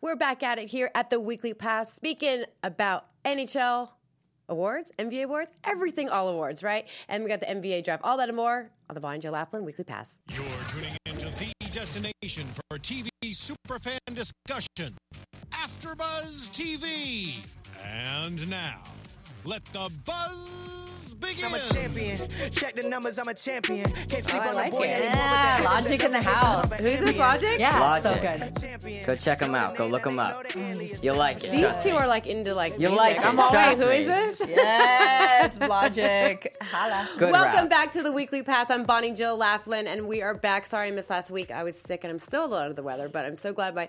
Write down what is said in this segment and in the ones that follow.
We're back at it here at the Weekly Pass, speaking about NHL awards, NBA awards, everything all awards, right? And we got the NBA draft, all that and more on the Bonnie Jill Laughlin Weekly Pass. You're tuning into the destination for TV superfan discussion, AfterBuzz TV. And now, let the buzz begin. I'm a champion. Check the numbers, I'm a champion. Can't sleep Oh, I on like the boy it. anymore. Yeah, Logic in the house. Who's this, Logic? Yeah, so Logic. good. Go check them out. Go look them up. You'll like it. These two me. are like into like You music. like it, I'm all trust wait, who me. is this? Yes, Logic. Holla. Good Welcome rap. back to the Weekly Pass. I'm Bonnie Jill Laughlin, and we are back. Sorry I missed last week. I was sick, and I'm still a little under the weather, but I'm so glad my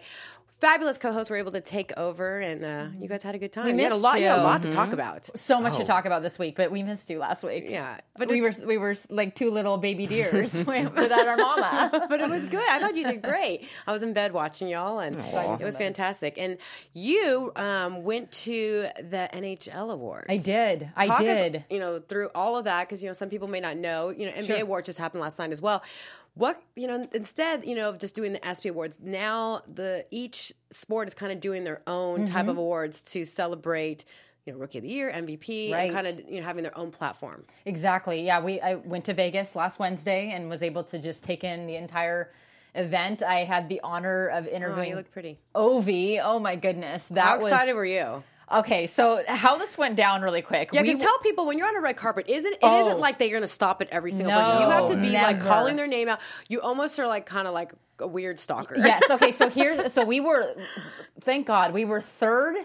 fabulous co-hosts were able to take over, and uh, you guys had a good time. We you had a lot. You had a you. lot to talk about. So much to talk about this week, but we missed you last week. Yeah, but we were we were like two little baby deers without our mama. but it was good. I thought you did great. I was in bed watching y'all, and it was fantastic. And you um, went to the NHL awards. I did. I Talk us, did. you know, through all of that because you know some people may not know. You know, NBA Sure. awards just happened last night as well. What you know, instead, you know, of just doing the SP awards, now the each sport is kind of doing their own type Mm-hmm. of awards to celebrate. You know, rookie of the year, MVP, Right. and kind of you know having their own platform. Exactly. Yeah, we I went to Vegas last Wednesday and was able to just take in the entire event. I had the honor of Oh, interviewing you look pretty. Ovi. Oh my goodness, that How was excited were you? Okay, so how this went down really quick. Yeah, we because tell people when you're on a red carpet, isn't it Oh. not like that you're going to stop at every single No, person. You have to be like calling their name out. You almost are like kind of like a weird stalker. yes. Okay. So here's so we were, thank God, we were third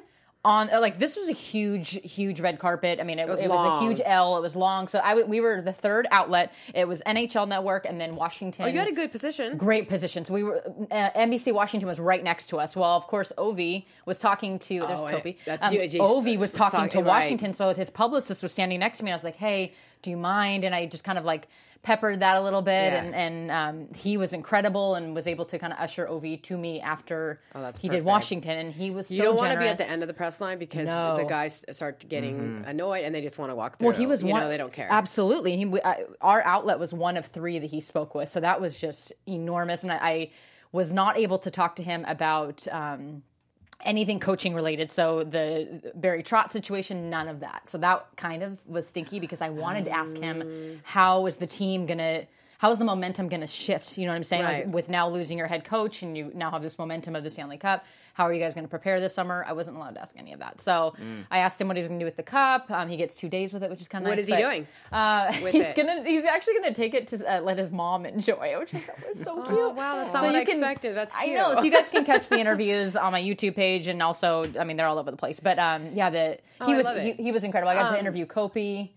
on like this was a huge, huge red carpet. I mean, it, was it was a huge L. It was long. So i we were the third outlet. It was NHL Network and then Washington. Oh, you had a good position. Great position. So we were uh, NBC Washington was right next to us. Well, of course, Ovi was talking to. There's Oh, Kobe. that's Um, you, Ovi was talking to Talking- right. Washington. So his publicist was standing next to me. I was like, "Hey, do you mind?" And I just kind of like peppered that a little bit, Yeah. and and um, he was incredible and was able to kind of usher Ovi to me after Oh, that's he perfect. did Washington, and he was You so don't want to be at the end of the press line because No. the guys start getting annoyed and they just want to walk through. Well, he was you one. know they don't care. Absolutely, he, I, our outlet was one of three that he spoke with, so that was just enormous. And I, I was not able to talk to him about um, anything coaching related. So the Barry Trotz situation, none of that. So that kind of was stinky because I wanted to ask Mm. him how is the team gonna. How is the momentum going to shift? You know what I'm saying? Right. Like with now losing your head coach and you now have this momentum of the Stanley Cup. How are you guys going to prepare this summer? I wasn't allowed to ask any of that. So I asked him what he was going to do with the cup. Um, he gets two days with it, which is kind of What nice. is he but, doing Uh, he's it? gonna. He's actually gonna take it to uh, let his mom enjoy, which I thought was so cute. Oh, wow, that's not what you I expected. That's I know. So you guys can catch the interviews on my YouTube page, and also, I mean, they're all over the place. But um, yeah, the Oh, he was he, he was incredible. I got Um, to interview Kopi,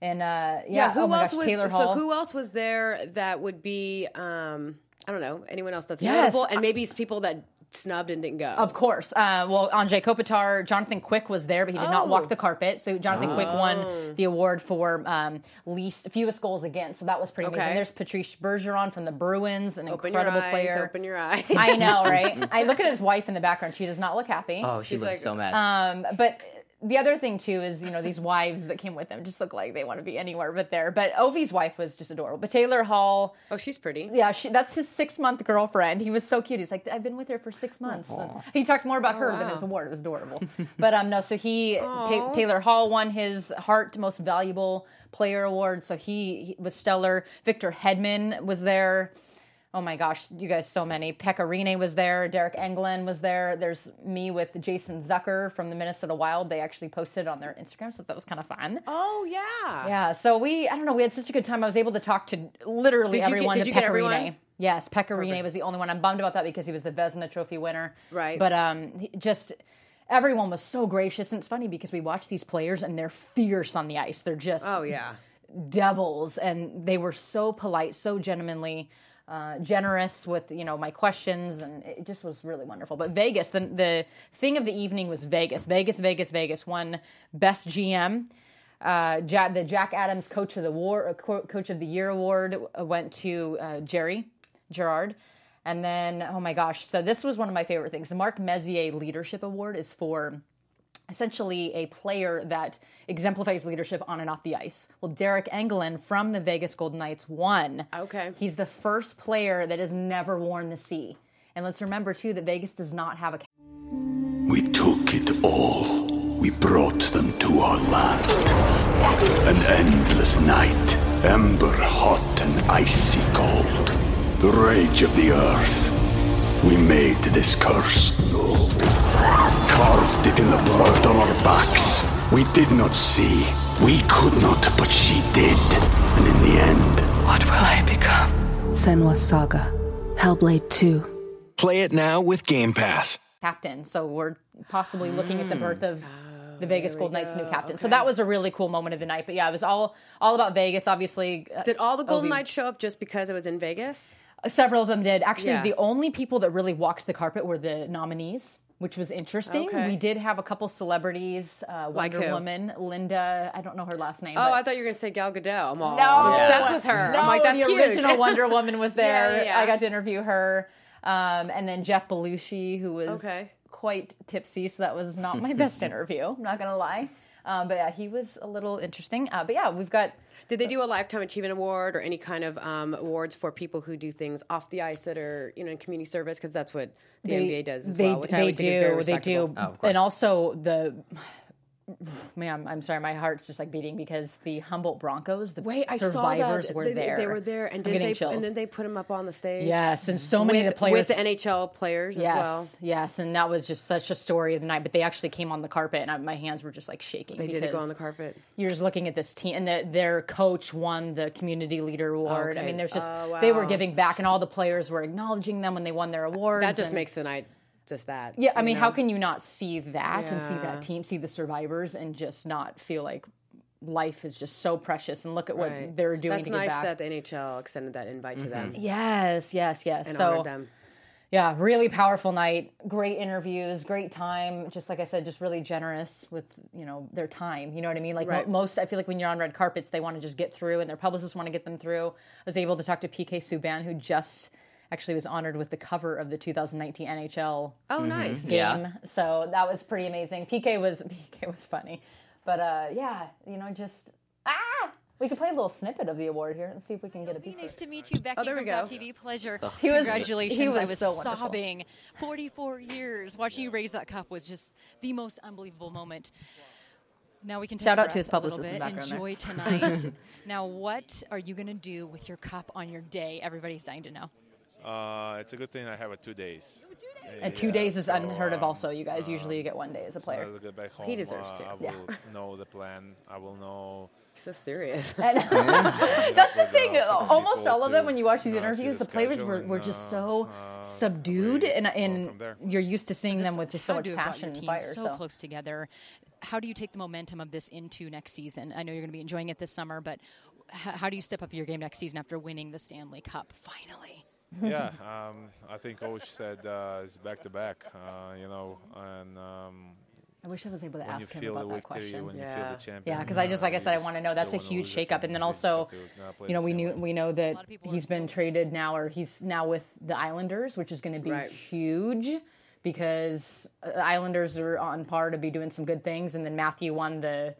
and uh, yeah, yeah. Who oh else gosh, was Taylor so? Who else was there that would be? Um, I don't know anyone else that's Yes. notable, and maybe it's people that snubbed and didn't go. Of course. Uh, well, Andrei Kopitar, Jonathan Quick was there, but he did not Oh. walk the carpet. So Jonathan Quick won the award for um, least fewest goals against. So that was pretty Okay. amazing. There's Patrice Bergeron from the Bruins, an Open your incredible eyes. player. Open your eyes. I know, right? I look at his wife in the background. She does not look happy. Oh, she She's looks like, so mad. Um, but the other thing too is you know these wives that came with them just look like they want to be anywhere but there. But Ovi's wife was just adorable. But Taylor Hall, oh, she's pretty. yeah, she, that's his six month girlfriend. He was so cute. He's like, I've been with her for six months. And he talked more about her than his award. It was adorable. but um, no, so he Ta- Taylor Hall won his Hart Most Valuable Player award. So he, he was stellar. Victor Hedman was there. Oh my gosh, you guys, so many. Pekka Rinne was there. Deryk Engelland was there. There's me with Jason Zucker from the Minnesota Wild. They actually posted on their Instagram, so that was kind of fun. Oh yeah. Yeah, so we, I don't know, we had such a good time. I was able to talk to literally Did you get- everyone. did to you get everyone? Yes, Pekka Rinne was the only one. I'm bummed about that because he was the Vezina Trophy winner. Right. But um, just everyone was so gracious, and it's funny because we watch these players and they're fierce on the ice. They're just Oh yeah. devils, and they were so polite, so gentlemanly. Uh, generous with you know my questions and it just was really wonderful. But vegas the, the thing of the evening was vegas. Vegas vegas vegas. Won best gm uh, Jack, the Jack Adams Coach of the War, uh, Coach of the Year award uh, went to uh, Jerry Gerard, and then oh my gosh, so this was one of my favorite things. The Mark Messier Leadership Award is for essentially a player that exemplifies leadership on and off the ice. Well, Deryk Engelland from the Vegas Golden Knights won. Okay. He's the first player that has never worn the C. And let's remember too that Vegas does not have a We took it all. We brought them to our land. An endless night, ember hot and icy cold. The rage of the earth. We made this curse. Carved it in the blood on our backs. We did not see. We could not, but she did. And in the end, What will I become? Senua's Saga. Hellblade 2. Play it now with Game Pass. captain. So we're possibly looking at the birth of the Vegas we Golden Knights' new go. captain. So that was a really cool moment of the night. But yeah, it was all all about Vegas. Obviously, uh, Did all the Golden Obi- Knights show up just because it was in Vegas? Several of them did. Actually, Yeah. the only people that really walked the carpet were the nominees, which was interesting. Okay. We did have a couple celebrities, uh, Wonder who? Woman, Linda. I don't know her last name. Oh, I thought you were gonna say Gal Gadot. I'm all no, obsessed with her. No, I'm like, that's the huge. original Wonder Woman was there. Yeah, yeah. I got to interview her, um, and then Jeff Belushi, who was Okay. quite tipsy, so that was not my best interview. I'm not gonna lie, um, but yeah, he was a little interesting. Uh, but yeah, we've got. Did they do a lifetime achievement award or any kind of um, awards for people who do things off the ice that are you know in community service? Because that's what the NBA does as they, well, which they always do, think is very they do. Oh, of and also the. Man, I'm sorry, my heart's just like beating because the Humboldt Broncos, the Wait, I survivors saw that were they, there. They were there, and did they? chills. And then they put them up on the stage. Yes, and so many with, of the players with the NHL players yes, as well. Yes, and that was just such a story of the night. But they actually came on the carpet, and I, my hands were just like shaking. They did go on the carpet. You're just looking at this team, and the, their coach won the community leader award. I mean, there's just Oh, they were giving back, and all the players were acknowledging them when they won their awards. That just and- makes the night just that. yeah. I mean, know? how can you not see that and see that team, see the survivors, and just not feel like life is just so precious? And look at what Right. they're doing That's to give nice back. that the NHL extended that invite to mm-hmm. them yes, yes, yes. and so them. yeah, really powerful night. Great interviews, great time. Just like I said, just really generous with you know their time. You know what I mean? Like mo- Right. most, I feel like when you're on red carpets, they want to just get through, and their publicists want to get them through. I was able to talk to PK Subban, who just actually was honored with the cover of the 2019 NHL Oh, nice. game. Yeah. So that was pretty amazing. PK was PK was funny, but uh, yeah, you know, just ah. We could play a little snippet of the award here and see if we can get a piece. Nice to meet you, Becky there we from go. TV. Pleasure. He was- Congratulations. he was I was so wonderful. sobbing. 44 years. Watching you raise that cup was just the most unbelievable moment. Now we can Shout out to his publicist in bit, the background there. Enjoy tonight. now, what are you going to do with your cup on your day? Everybody's dying to know. Uh, it's a good thing I have a two days. And two Yeah, days is so, unheard of. um, Also, you guys usually you get one day as a player. as I get back home, He deserves uh, to. I will Yeah. know the plan. I will know. He's so serious. That's the thing. Almost all of them, when you watch these interviews, the the players were, were just uh, so uh, subdued, and and you're used to seeing them with just so much do you brought passion and fire. So, So, close together. How do you take the momentum of this into next season? I know you're going to be enjoying it this summer, but h- how do you step up your game next season after winning the Stanley Cup finally? Yeah, um, I think Osh said uh, it's back to back. uh, You know, and um, I wish I was able to ask him about that question. you Yeah. feel. Yeah, because I just like I said, I want to know that's a huge lose it shakeup. And then also, just have to, play you know, we knew we know that lot of people he's are been so- traded now, or he's now with the Islanders, which is going to be Right. huge because uh, the Islanders are on par to be doing some good things. And then Matthew won the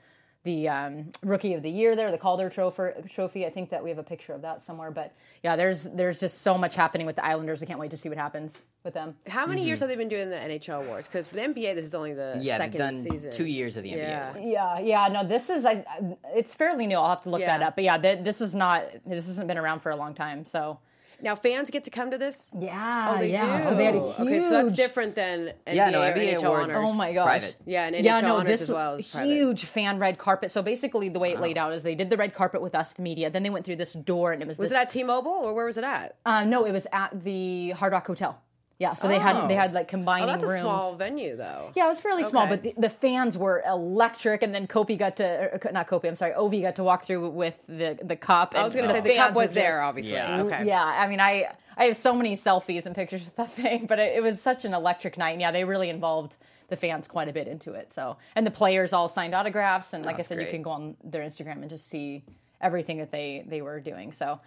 the um, rookie of the year there, the Calder trophy. Trophy. I think that we have a picture of that somewhere. But yeah, there's there's just so much happening with the Islanders. I can't wait to see what happens with them. How many years have they been doing the NHL awards? Because for the NBA, this is only the Yeah, second done season. two years of the NBA Yeah. awards. Yeah, yeah. No, this is I, I- it's fairly new. I'll have to look Yeah. that up. But yeah, th- this is not this hasn't been around for a long time. So Now fans get to come to this. Yeah, oh, they yeah. do. So they had a Okay, so that's different than NBA Yeah, no, or NBA NHL awards. honors. Oh my gosh. Private. Yeah, and NHL yeah, no, honors this as well was as huge fan red carpet. So basically, the way it laid out is they did the red carpet with us, the media. Then they went through this door, and it was Was this, it at T-Mobile or where was it at? Uh, no, it was at the Hard Rock Hotel. Yeah, so they had they had oh. like Oh, combining that's a rooms. small venue though. Yeah, it was fairly small, Okay. but the, the fans were electric. And then Kopi got to, or, not Kopi, I'm sorry, Ovi got to walk through with the the cup. I and was going to say the fans cup was there, just- obviously. Yeah. Okay. Yeah, I mean, I I have so many selfies and pictures of that thing, but it, it was such an electric night. And yeah, they really involved the fans quite a bit into it. So, and the players all signed autographs, and like I That's said, you great. can go on their Instagram and just see everything that they they were doing. So.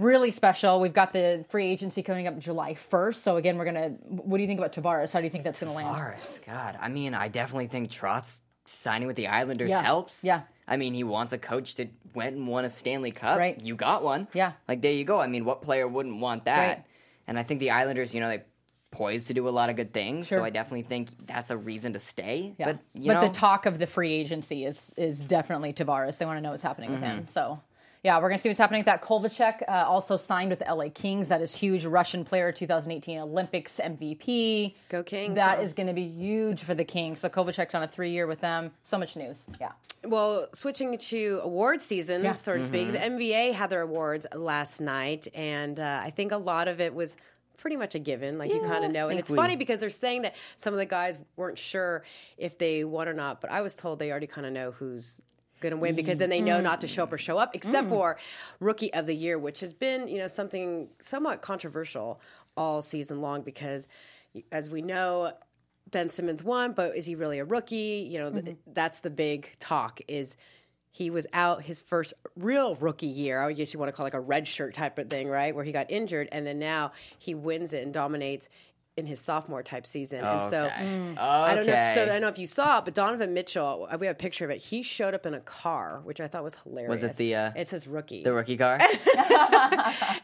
Really special. We've got the free agency coming up July 1st. So, again, we're going to. What do you think about Tavares? How do you think that's going to land? Tavares, God, I mean, I definitely think Trotz signing with the Islanders Yeah. helps. Yeah. I mean, he wants a coach that went and won a Stanley Cup. Right. You got one. Yeah. Like there you go. I mean, what player wouldn't want that? Right. And I think the Islanders, you know, they poised to do a lot of good things. Sure. So I definitely think that's a reason to stay. Yeah. But you know, But the talk of the free agency is is definitely Tavares. They want to know what's happening with Mm-hmm. him. So. Yeah, we're going to see what's happening with that. Kovalchuk uh, also signed with the LA Kings. That is huge. Russian player, 2018 Olympics MVP. Go Kings, That huh? is going to be huge for the Kings. So Kovalchuk's on a three year with them. So much news. Yeah. Well, switching to award season, Yeah. so to speak, the NBA had their awards last night, and uh, I think a lot of it was pretty much a given, like you kind of know. And it's we- funny because they're saying that some of the guys weren't sure if they won or not, but I was told they already kind of know who's going to win because then they know not to show up or show up, except mm. for Rookie of the Year, which has been you know something somewhat controversial all season long because, as we know. Ben Simmons won, but is he really a rookie? You know, th- mm-hmm. that's the big talk. Is he was out his first real rookie year? I guess you want to call it like a red shirt type of thing, right? Where he got injured, and then now he wins it and dominates in his sophomore type season. And so Okay. I don't know. If, so I don't know if you saw it, but Donovan Mitchell, we have a picture of it. He showed up in a car, which I thought was hilarious. Was it the, uh, it says rookie. the rookie car.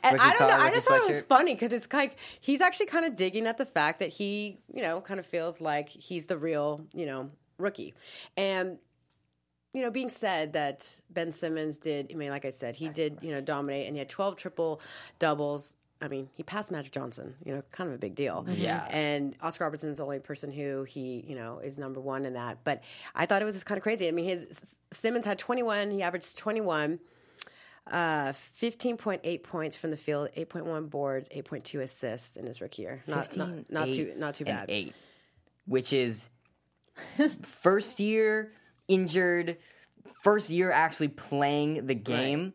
And Rookie I don't know. I just thought it was funny because it's kind. he's actually kind of digging at the fact that he, you know, kind of feels like he's the real, you know, rookie. And you know, being said that Ben Simmons did. I mean, like I said, he did, you know, dominate, and he had twelve triple doubles. I mean, he passed Magic Johnson. You know, kind of a big deal. Yeah. And Oscar Robertson's the only person who he, you know, is number one in that. But I thought it was just kind of crazy. I mean, his Simmons had twenty one. He averaged twenty one. Uh, 15.8 points from the field, 8.1 boards, 8.2 assists in his rookie year. Not, 15, not, not too not too and bad. Eight, which is first year injured, first year actually playing the game.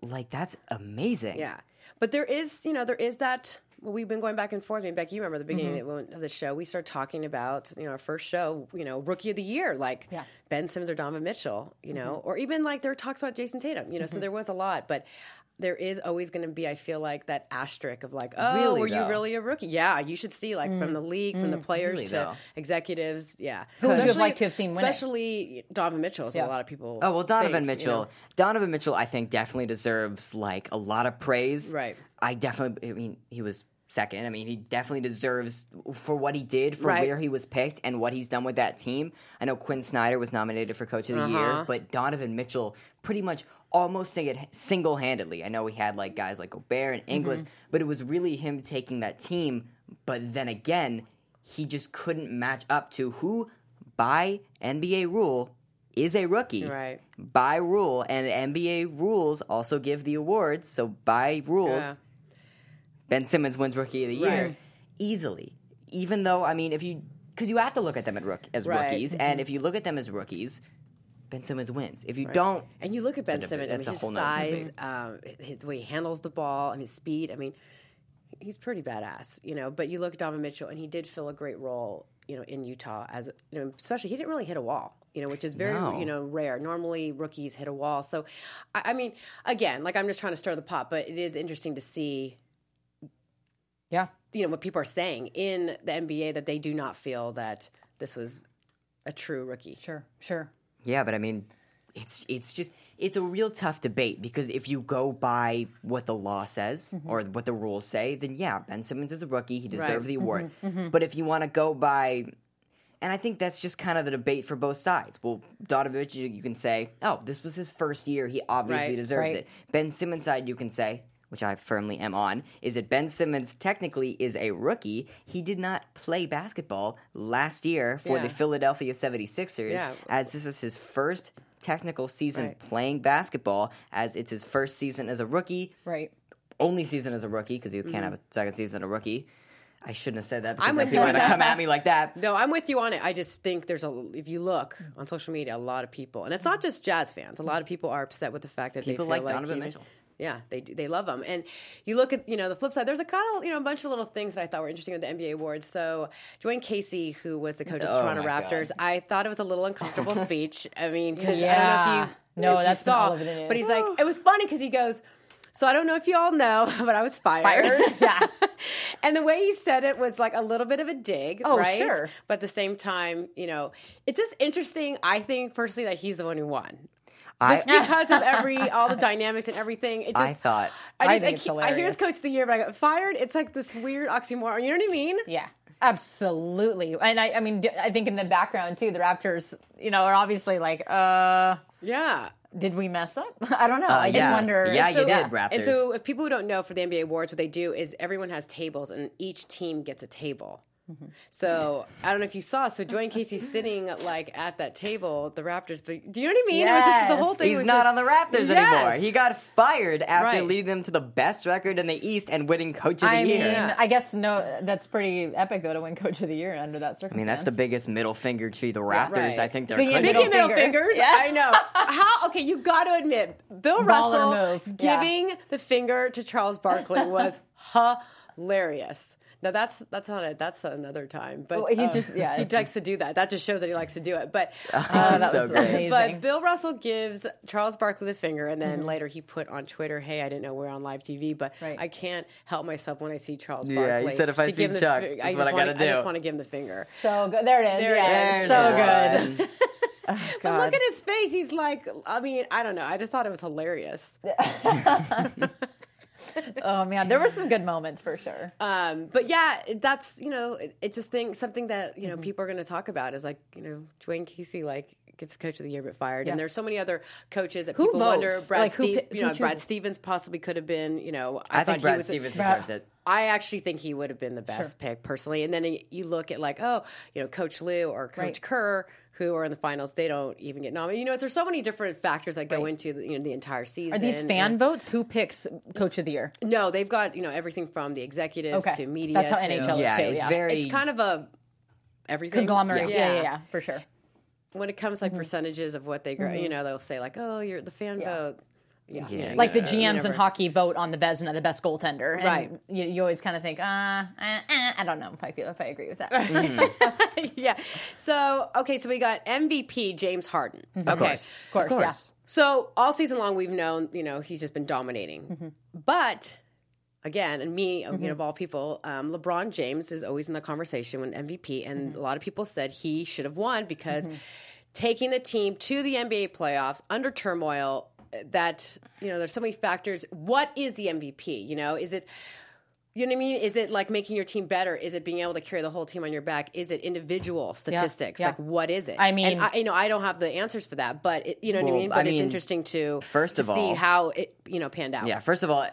Like that's amazing. Yeah, but there is, you know, there is that. Well, we've been going back and forth. I mean, Becky, you remember the beginning Mm-hmm. of the show? We started talking about, you know, our first show, you know, rookie of the year, like Yeah. Ben Simmons or Donovan Mitchell, you know, Mm-hmm. or even like there were talks about Jayson Tatum, you know. So there was a lot, but there is always going to be, I feel like, that asterisk of like, oh, Really, were you really a rookie? Yeah, you should see like from the league, from the players Really, to though? executives. Yeah, Who would you have liked to have seen? Especially Donovan Mitchell, is Yeah. a lot of people. Oh well, Donovan think, you Mitchell. know. Donovan Mitchell, I think, definitely deserves like a lot of praise. Right. I definitely. I mean, he was second. I mean, he definitely deserves for what he did, for Right. where he was picked, and what he's done with that team. I know Quin Snyder was nominated for Coach of the Uh-huh. Year, but Donovan Mitchell pretty much almost single handedly. I know we had like guys like Gobert and Ingles, Mm-hmm. but it was really him taking that team. But then again, he just couldn't match up to who, by NBA rule, is a rookie Right. by rule, and NBA rules also give the awards. So by rules, Yeah. Ben Simmons wins Rookie of the Year Right. easily. Even though, I mean, if you because you have to look at them at rook, as Right. Mm-hmm. rookies, and if you look at them as rookies, Ben Simmons wins. If you don't, And you look at Ben Simmons, debate. I mean, a his whole size, um, his, the way he handles the ball, I mean, speed. I mean, he's pretty badass, you know. But you look at Donovan Mitchell, and he did fill a great role, you know, in Utah as, you know, especially he didn't really hit a wall, you know, which is very, No. you know, rare. Normally rookies hit a wall. So, I, I mean, again, like I'm just trying to stir the pot, but it is interesting to see Yeah. you know what people are saying in the NBA that they do not feel that this was a true rookie. Sure. Sure. Yeah, but I mean, it's it's just it's a real tough debate because if you go by what the law says Mm-hmm. or what the rules say, then yeah, Ben Simmons is a rookie; he deserved Right. the award. Mm-hmm. But if you want to go by And I think that's just kind of the debate for both sides. Well, Donovan Mitchell, you can say, oh, this was his first year. He obviously Right, deserves right. it. Ben Simmons side, you can say, which I firmly am on, is that Ben Simmons technically is a rookie. He did not play basketball last year for Yeah. the Philadelphia 76ers, Yeah. as this is his first technical season Right. playing basketball, as it's his first season as a rookie, Right. only season as a rookie, because you can't Mhm. have a second season as a rookie. I shouldn't have said that because I'm with people you are going to come at me like that. No, I'm with you on it. I just think there's a. If you look on social media, a lot of people, and it's not just Jazz fans. A lot of people are upset with the fact that People they feel like like Donovan Mitchell. Yeah, they do, they love them. And you look at you know the flip side. There's a kind of you know a bunch of little things that I thought were interesting with the NBA awards. So Dwane Casey, who was the coach of the Oh Toronto Raptors, God. I thought it was a little uncomfortable speech. I mean, because I don't know if you No, if you saw, all over the but he's like it was funny because he goes. So I don't know if you all know, but I was fired. Fired? Yeah. and the way he said it was like a little bit of a dig, Oh, right? sure. But at the same time, you know, it's just interesting. I think personally that he's the one who won. I- Just because of every all the dynamics and everything, it just I thought. I, I just, think it's keep- I hear his coach of the year, but I got fired. It's like this weird oxymoron. You know what I mean? Yeah. Absolutely. And I, I mean, I think in the background too, the Raptors, you know, are obviously like, uh, Yeah. did we mess up? I don't know. Uh, I just wonder. Yeah, So- you did, Raptors. And so, if people who don't know for the NBA awards, what they do is everyone has tables, and each team gets a table. Mm-hmm. So I don't know if you saw. So Dwane Casey's sitting like at that table, the Raptors. But do you know what I mean? It was just the whole thing. He's was not just- on the Raptors Yes. anymore. He got fired after Right. leading them to the best record in the East and winning Coach of the Year. I mean, Year. I guess no, that's pretty epic though to win Coach of the Year under that circumstance. I mean, that's the biggest middle finger to the Raptors. right. I think they're Speaking of could Speaking be. of middle finger. fingers, Yeah. I know. How? Okay, you got to admit, Bill Baller Russell move. Yeah. giving the finger to Charles Barkley was hilarious. Now that's that's not it. That's another time. But Well, he uh, just- yeah. he likes to do that. That just shows that he likes to do it. But Oh, that so was great. amazing. but Bill Russell gives Charles Barkley the finger, and Mm-hmm. then later he put on Twitter, "Hey, I didn't know we're on live TV, but Right. I can't help myself when I see Charles Yeah, he Barkley." said, "If I to see give him the Chuck, fi- that's I what just I wanna- I just want to give him the finger." so good. There it is. There it yeah, is. so good. one. But look at his face. He's like, I mean, I don't know. I just thought it was hilarious. Oh man, there were some good moments for sure. Um, but yeah, that's you know, it, it's just thing something that you know Mm-hmm. people are going to talk about is like you know, Dwane Casey like gets coach of the year but fired, Yeah. and there's so many other coaches that Who people wonder. Brad, Like, who Ste- you who know, Brad? Stevens possibly could have been. You know, I thought think he Brad was Stevens deserved it. I actually think he would have been the best pick personally. And then you look at like, oh, you know, Coach Lue or Coach Right. Kerr, who are in the finals, they don't even get nominated. You know, there's so many different factors that go Right. into the, you know the entire season. Are these fan And- votes? Who picks Coach of the Year? No, they've got you know everything from the executives Okay. to media. That's how to, NHL is Yeah, too. it's yeah. very. It's kind of a everything conglomerate. Yeah. yeah, yeah, for sure. When it comes like mm-hmm. percentages of what they, grow, mm-hmm. you know, they'll say like, oh, you're the fan vote. Yeah, Yeah. Like the GMs in hockey vote on the Vezina, the best goaltender. And Right. You, you always kind of think, uh, uh, uh, I don't know if I feel if I agree with that. yeah. So okay, so we got MVP James Harden. Okay. Of course. Of course, yeah. So all season long, we've known, you know, he's just been dominating. But again, and me, you know, of all people, um, LeBron James is always in the conversation when MVP, and a lot of people said he should have won because taking the team to the NBA playoffs under turmoil. That you know, there's so many factors. What is the MVP? You know, is it you know what I mean? Is it like making your team better? Is it being able to carry the whole team on your back? Is it individual statistics? yeah. Like what is it? I mean- and I, you know, I don't have the answers for that, but it, you know what I Well, mean. I But it's mean, interesting to first to of see all- how it you know panned out. Yeah, first of all,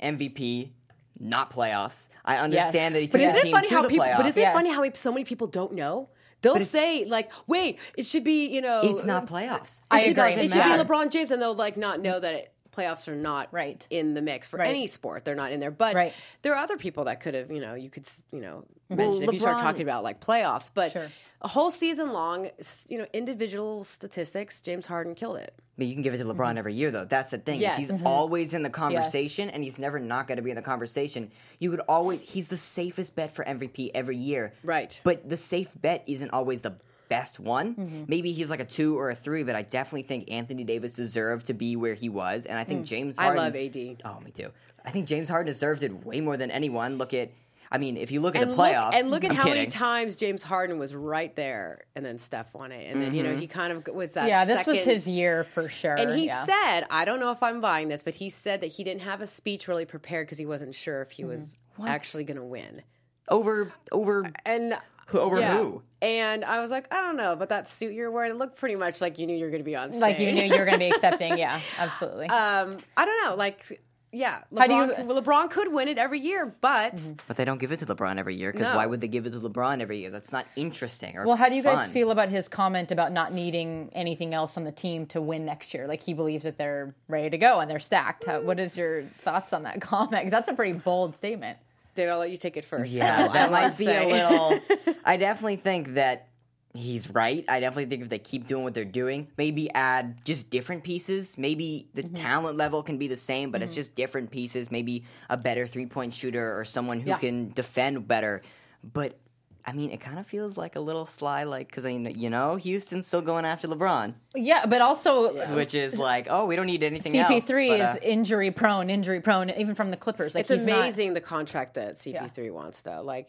MVP, not playoffs. I understand that he took But isn't it funny how people? playoffs. But isn't Yes. it funny how so many people don't know? They'll say like, "Wait, it should be you know, it's not playoffs. It I should, agree. It should be LeBron James, and they'll like not know that it, playoffs are not Right. in the mix for Right. any sport. They're not in there, but Right. there are other people that could have you know you could you know mention if you start talking about like playoffs, but. Sure. A whole season long, you know, individual statistics. James Harden killed it. But you can give it to LeBron mm-hmm. every year, though. That's the thing. Yes. He's mm-hmm. always in the conversation, and he's never not going to be in the conversation. You could always. He's the safest bet for MVP every year. Right. But the safe bet isn't always the best one. Mm-hmm. Maybe he's like a two or a three, but I definitely think Anthony Davis deserved to be where he was, and I think James. Mm. I love AD. Oh, me too. I think James Harden deserves it way more than anyone. Look at. I mean, if you look at and the playoffs, Look, and look at I'm how many times James Harden was right there, and then Steph won it, and then you know he kind of was that. yeah, this was second- his year for sure. And he yeah. said, I don't know if I'm buying this, but he said that he didn't have a speech really prepared because he wasn't sure if he was actually going to win. over over And over yeah. who? And I was like, I don't know, but that suit you're wearing, it looked pretty much like you knew you were going to be on stage. like you knew you were going to be accepting. Yeah, absolutely. um, I don't know, like. yeah, How do LeBron, you- well, LeBron could win it every year, but But they don't give it to LeBron every year because No. why would they give it to LeBron every year? That's not interesting or Well, how do you guys feel about his comment about not needing anything else on the team to win next year? Like he believes that they're ready to go and they're stacked. How, what is your thoughts on that comment? That's a pretty bold statement. David, I'll let you take it first. Yeah, I that might be a little. I definitely think that he's right. I definitely think if they keep doing what they're doing, maybe add just different pieces. Maybe the Mm-hmm. talent level can be the same, but it's just different pieces. Maybe a better three point shooter or someone who Yeah. can defend better. But I mean, it kind of feels like a little sly, like because I mean, you know, Houston's still going after LeBron, Yeah, but also which is like, oh, we don't need anything else. CP3 but, is uh, injury prone, injury prone, even from the Clippers. Like It's he's not- amazing the contract that CP3 wants, though. Like,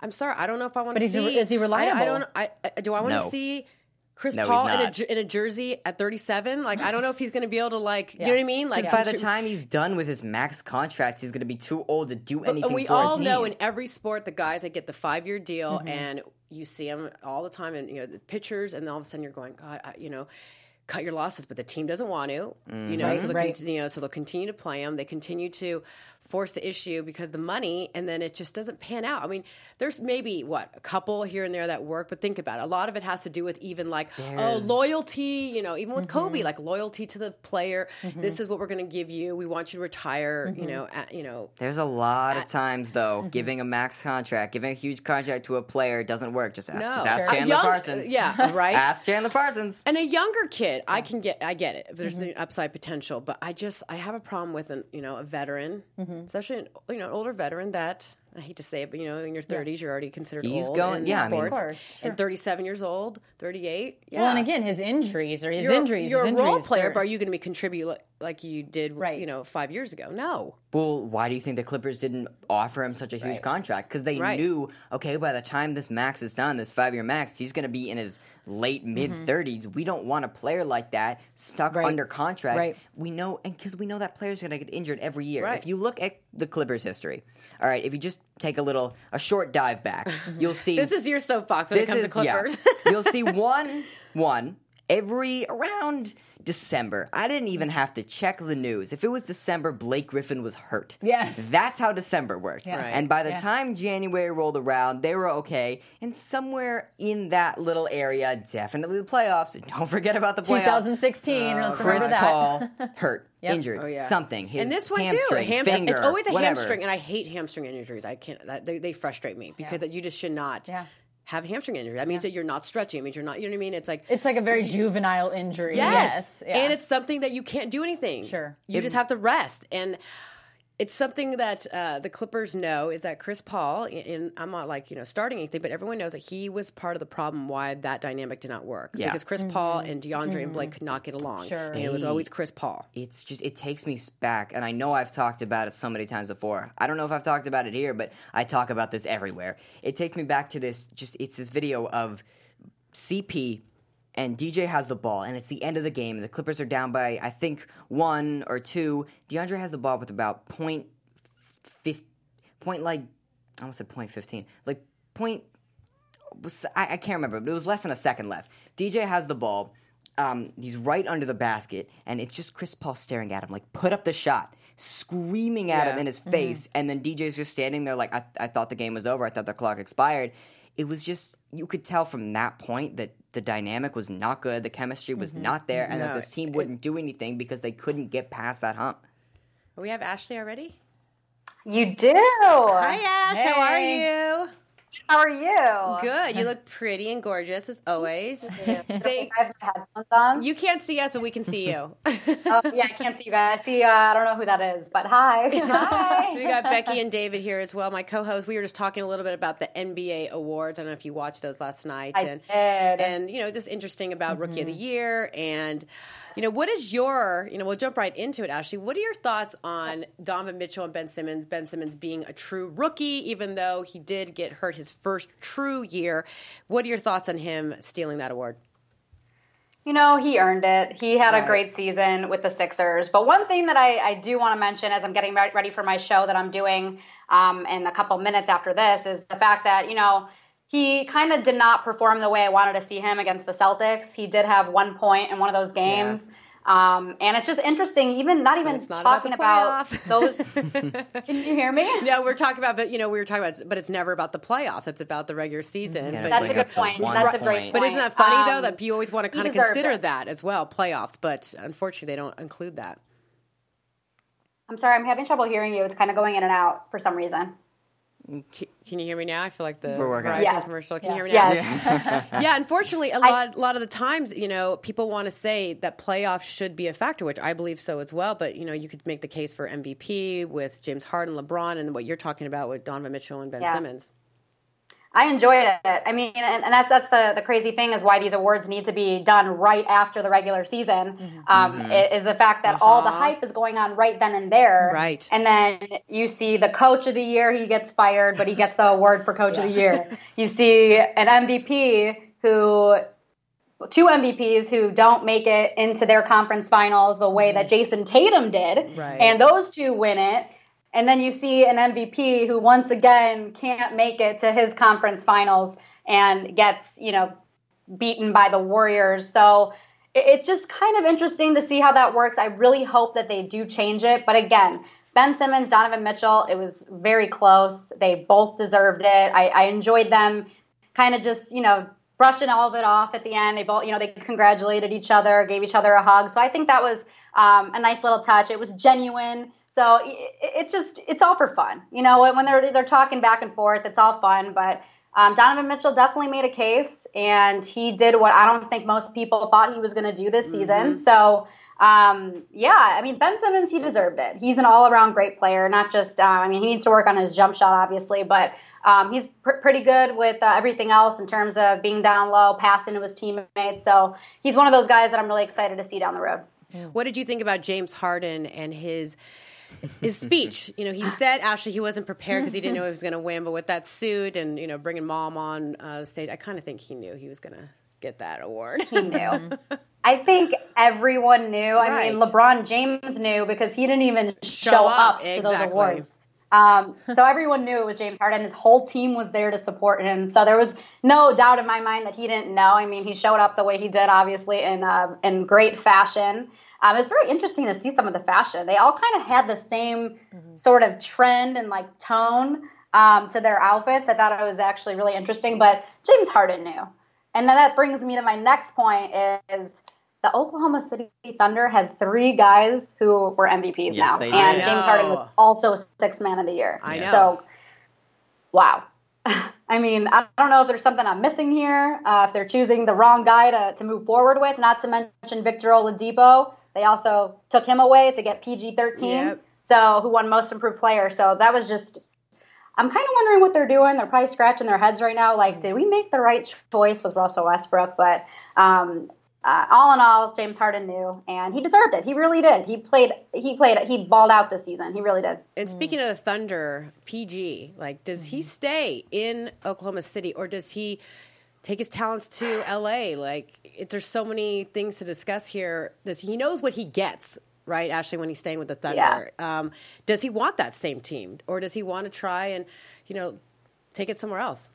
I'm sorry, I don't know if I want to he's a- see. is he I, I reliable? don't. I, I do. I want to No. see Chris No, Paul in a, in a jersey at 37. Like, I don't know if he's going to be able to like. You know what I mean? Like, by the time he's done with his max contract, he's going to be too old to do anything. and we for a all team. know in every sport the guys that get the five year deal Mm-hmm. and you see them all the time and you know the pictures and then all of a sudden you're going god I, you know cut your losses but the team doesn't want to you know Mm-hmm. so they'll Right. continue, you know so they'll continue to play them they continue to force the issue because the money and then it just doesn't pan out i mean there's maybe what a couple here and there that work but think about it a lot of it has to do with even like oh loyalty you know even with Mm-hmm. kobe like loyalty to the player this is what we're going to give you we want you to retire Mm-hmm. you know at, you know There's a lot of times though, Mm-hmm. giving a max contract, giving a huge contract to a player doesn't work. Just ask, No. just ask Sure. Chandler young- Parsons. yeah, right? ask Chandler Parsons. And a younger kid, I can get, I get it. If there's Mm-hmm. the upside potential, but I just, I have a problem with an, you know, a veteran, Mm-hmm. Especially an, you know, an older veteran that I hate to say it, but you know, in your 30s, you're already considered He's old going- in yeah, I mean- sports. Of course, sure. And 37 years old, 38. Yeah. Well, and again, his injuries or his you're, injuries. You're his a role injuries, player, but are you going to be contribute like, like you did, Right. you know, five years ago? No. Well, why do you think the Clippers didn't offer him such a huge contract? Because they Right. knew, okay, by the time this max is done, this five year max, he's going to be in his late mid 30s. We don't want a player like that stuck Mm-hmm. Right. under contract. Right. We know, and because we know that player's going to get injured every year. Right. If you look at the Clippers' history, all right, if you just take a little, a short dive back, you'll see. This is your soapbox when it comes to yeah. You'll see one, one every around December. I didn't even have to check the news. If it was December, Blake Griffin was hurt. Yes. That's how December worked. Yeah. Right. And by the Yeah. time January rolled around, they were okay. And somewhere in that little area, definitely the playoffs. Don't forget about the playoffs. 2016. let's remember Chris that. Paul hurt, Yep. injured, Oh, yeah. something. His and this one too, hamstring, ham- finger, it's always a whatever. hamstring, and I hate hamstring injuries. I can't. That, they, they frustrate me because you just should not Yeah. Have a hamstring injury. That means that you're not stretching. It means you're not. You know what I mean? It's like It's like a very juvenile injury. yes, yeah. and it's something that you can't do anything. Sure. you just have to rest and. It's something that uh, the Clippers know is that Chris Paul, and I'm not like you know starting anything, but everyone knows that he was part of the problem why that dynamic did not work. Yeah. Because Chris Paul and DeAndre and Blake could not get along. Mm-hmm. Sure. and it was always Chris Paul. it's just it takes me back and i know i've talked about it so many times before i don't know if i've talked about it here but i talk about this everywhere it takes me back to this just it's this video of cp and dj has the ball and it's the end of the game and the clippers are down by i think one or two deandre has the ball with about point fif- point like i almost said point 15 like point I, I can't remember, but it was less than a second left. DJ has the ball. Um, he's right under the basket, and it's just Chris Paul staring at him, like, put up the shot, screaming at him in his face. And then DJ's just standing there, like, I, I thought the game was over. I thought the clock expired. It was just, you could tell from that point that the dynamic was not good, the chemistry was mm-hmm. not there, and that this team it- wouldn't do anything because they couldn't get past that hump. We have Ashley already. You do. Hi, Ash. How are you? How are you? Good. You look pretty and gorgeous as always. They, I have my headphones on. you can't see us, but we can see you. oh, yeah, I can't see you guys. I see. Uh, I don't know who that is, but hi. Hi. so we got Becky and David here as well, my co-host. We were just talking a little bit about the NBA awards. I don't know if you watched those last night. I and, did. Mm-hmm. And you know, just interesting about Rookie of the Year and. You know, what is your, you know, we'll jump right into it, Ashley. What are your thoughts on Donovan Mitchell and Ben Simmons? Ben Simmons being a true rookie, even though he did get hurt his first true year. What are your thoughts on him stealing that award? You know, he earned it. He had Right. a great season with the Sixers. But one thing that I, I do want to mention as I'm getting re- ready for my show that I'm doing um, in a couple minutes after this is the fact that, you know, he kind of did not perform the way I wanted to see him against the Celtics. He did have one point in one of those games. Um, and it's just interesting, even not even not talking about about, those. Can you hear me? No, we're talking about, but you know, we were talking about, but it's never about the playoffs. It's about the regular season. Yeah, but, That's a good point. That's a great point. But isn't that funny though Um, that you always want to kind of consider it. that as well, playoffs? But unfortunately, they don't include that. I'm sorry, I'm having trouble hearing you. It's kind of going in and out for some reason. Can can you hear me now? I feel like the We're working Verizon. Yeah. commercial. Can Yeah. you hear me now? Yes. yeah, unfortunately, a lot, a lot of the times, you know, people want to say that playoffs should be a factor, which I believe so as well. But you know, you could make the case for MVP with James Harden, LeBron, and what you're talking about with Donovan Mitchell and Ben Yeah. Simmons. I enjoyed it. I mean, and, and that's that's the the crazy thing is why these awards need to be done right after the regular season. Um, Mhm. i- Is the fact that all the Uh-huh. hype is going on right then and there, Right. And then you see the coach of the year, he gets fired, but he gets the award for coach of the year. You see an MVP who. Two MVPs who don't make it into their conference finals the way that Jayson Tatum did, Right. and those two win it. And then you see an MVP who once again can't make it to his conference finals and gets, you know, beaten by the Warriors. So it's just kind of interesting to see how that works. I really hope that they do change it. But again, Ben Simmons, Donovan Mitchell, it was very close. They both deserved it. I, I enjoyed them kind of just, you know, brushing all of it off at the end. They both, you know, they congratulated each other, gave each other a hug. So I think that was um, a nice little touch. It was genuine. So i- i- it's just, it's all for fun. You know, when when they're they're talking back and forth, it's all fun. But um, Donovan Mitchell definitely made a case, and he did what I don't think most people thought he was going to do this season. So. Um, yeah, I mean Ben Simmons, he deserved it. He's an all-around great player. Not just, uh, I mean, he needs to work on his jump shot, obviously, but um, he's pr- pretty good with uh, everything else in terms of being down low, passing to his teammates. So he's one of those guys that I'm really excited to see down the road. What did you think about James Harden and his his speech? You know, he said actually he wasn't prepared because he didn't know he was going to win, but with that suit and you know bringing mom on uh, the stage, I kind of think he knew he was going to get that award. He knew. I think everyone knew. I mean, LeBron James knew because he didn't even show, Show up, up, to those awards. Um, so everyone knew it was James Harden. His whole team was there to support him. So there was no doubt in my mind that he didn't know. I mean, he showed up the way he did, obviously, in uh, in great fashion. Um, it was very interesting to see some of the fashion. They all kind of had the same sort of trend and like tone um, to their outfits. I thought it was actually really interesting. But James Harden knew. And then that brings me to my next point is the Oklahoma City Thunder had three guys who were MVPs Yes, now. they And did. James Harden was know. also sixth man of the year. I know. So, wow. I mean, I don't know if there's something I'm missing here, uh, if they're choosing the wrong guy to, to move forward with, not to mention Victor Oladipo. They also took him away to get PG 13, Yep. so who won most improved player. So that was just I'm kind of wondering what they're doing. They're probably scratching their heads right now. Like, did we make the right choice with Russell Westbrook? But um, uh, all in all, James Harden knew, and he deserved it. He really did. He played. He played. He balled out this season. He really did. And speaking of the Thunder, PG, like, does he stay in Oklahoma City or does he take his talents to LA? Like, it, there's so many things to discuss here. Does he knows what he gets, right? Ashley, when he's staying with the Thunder, um, does he want that same team or does he want to try and, you know, take it somewhere else?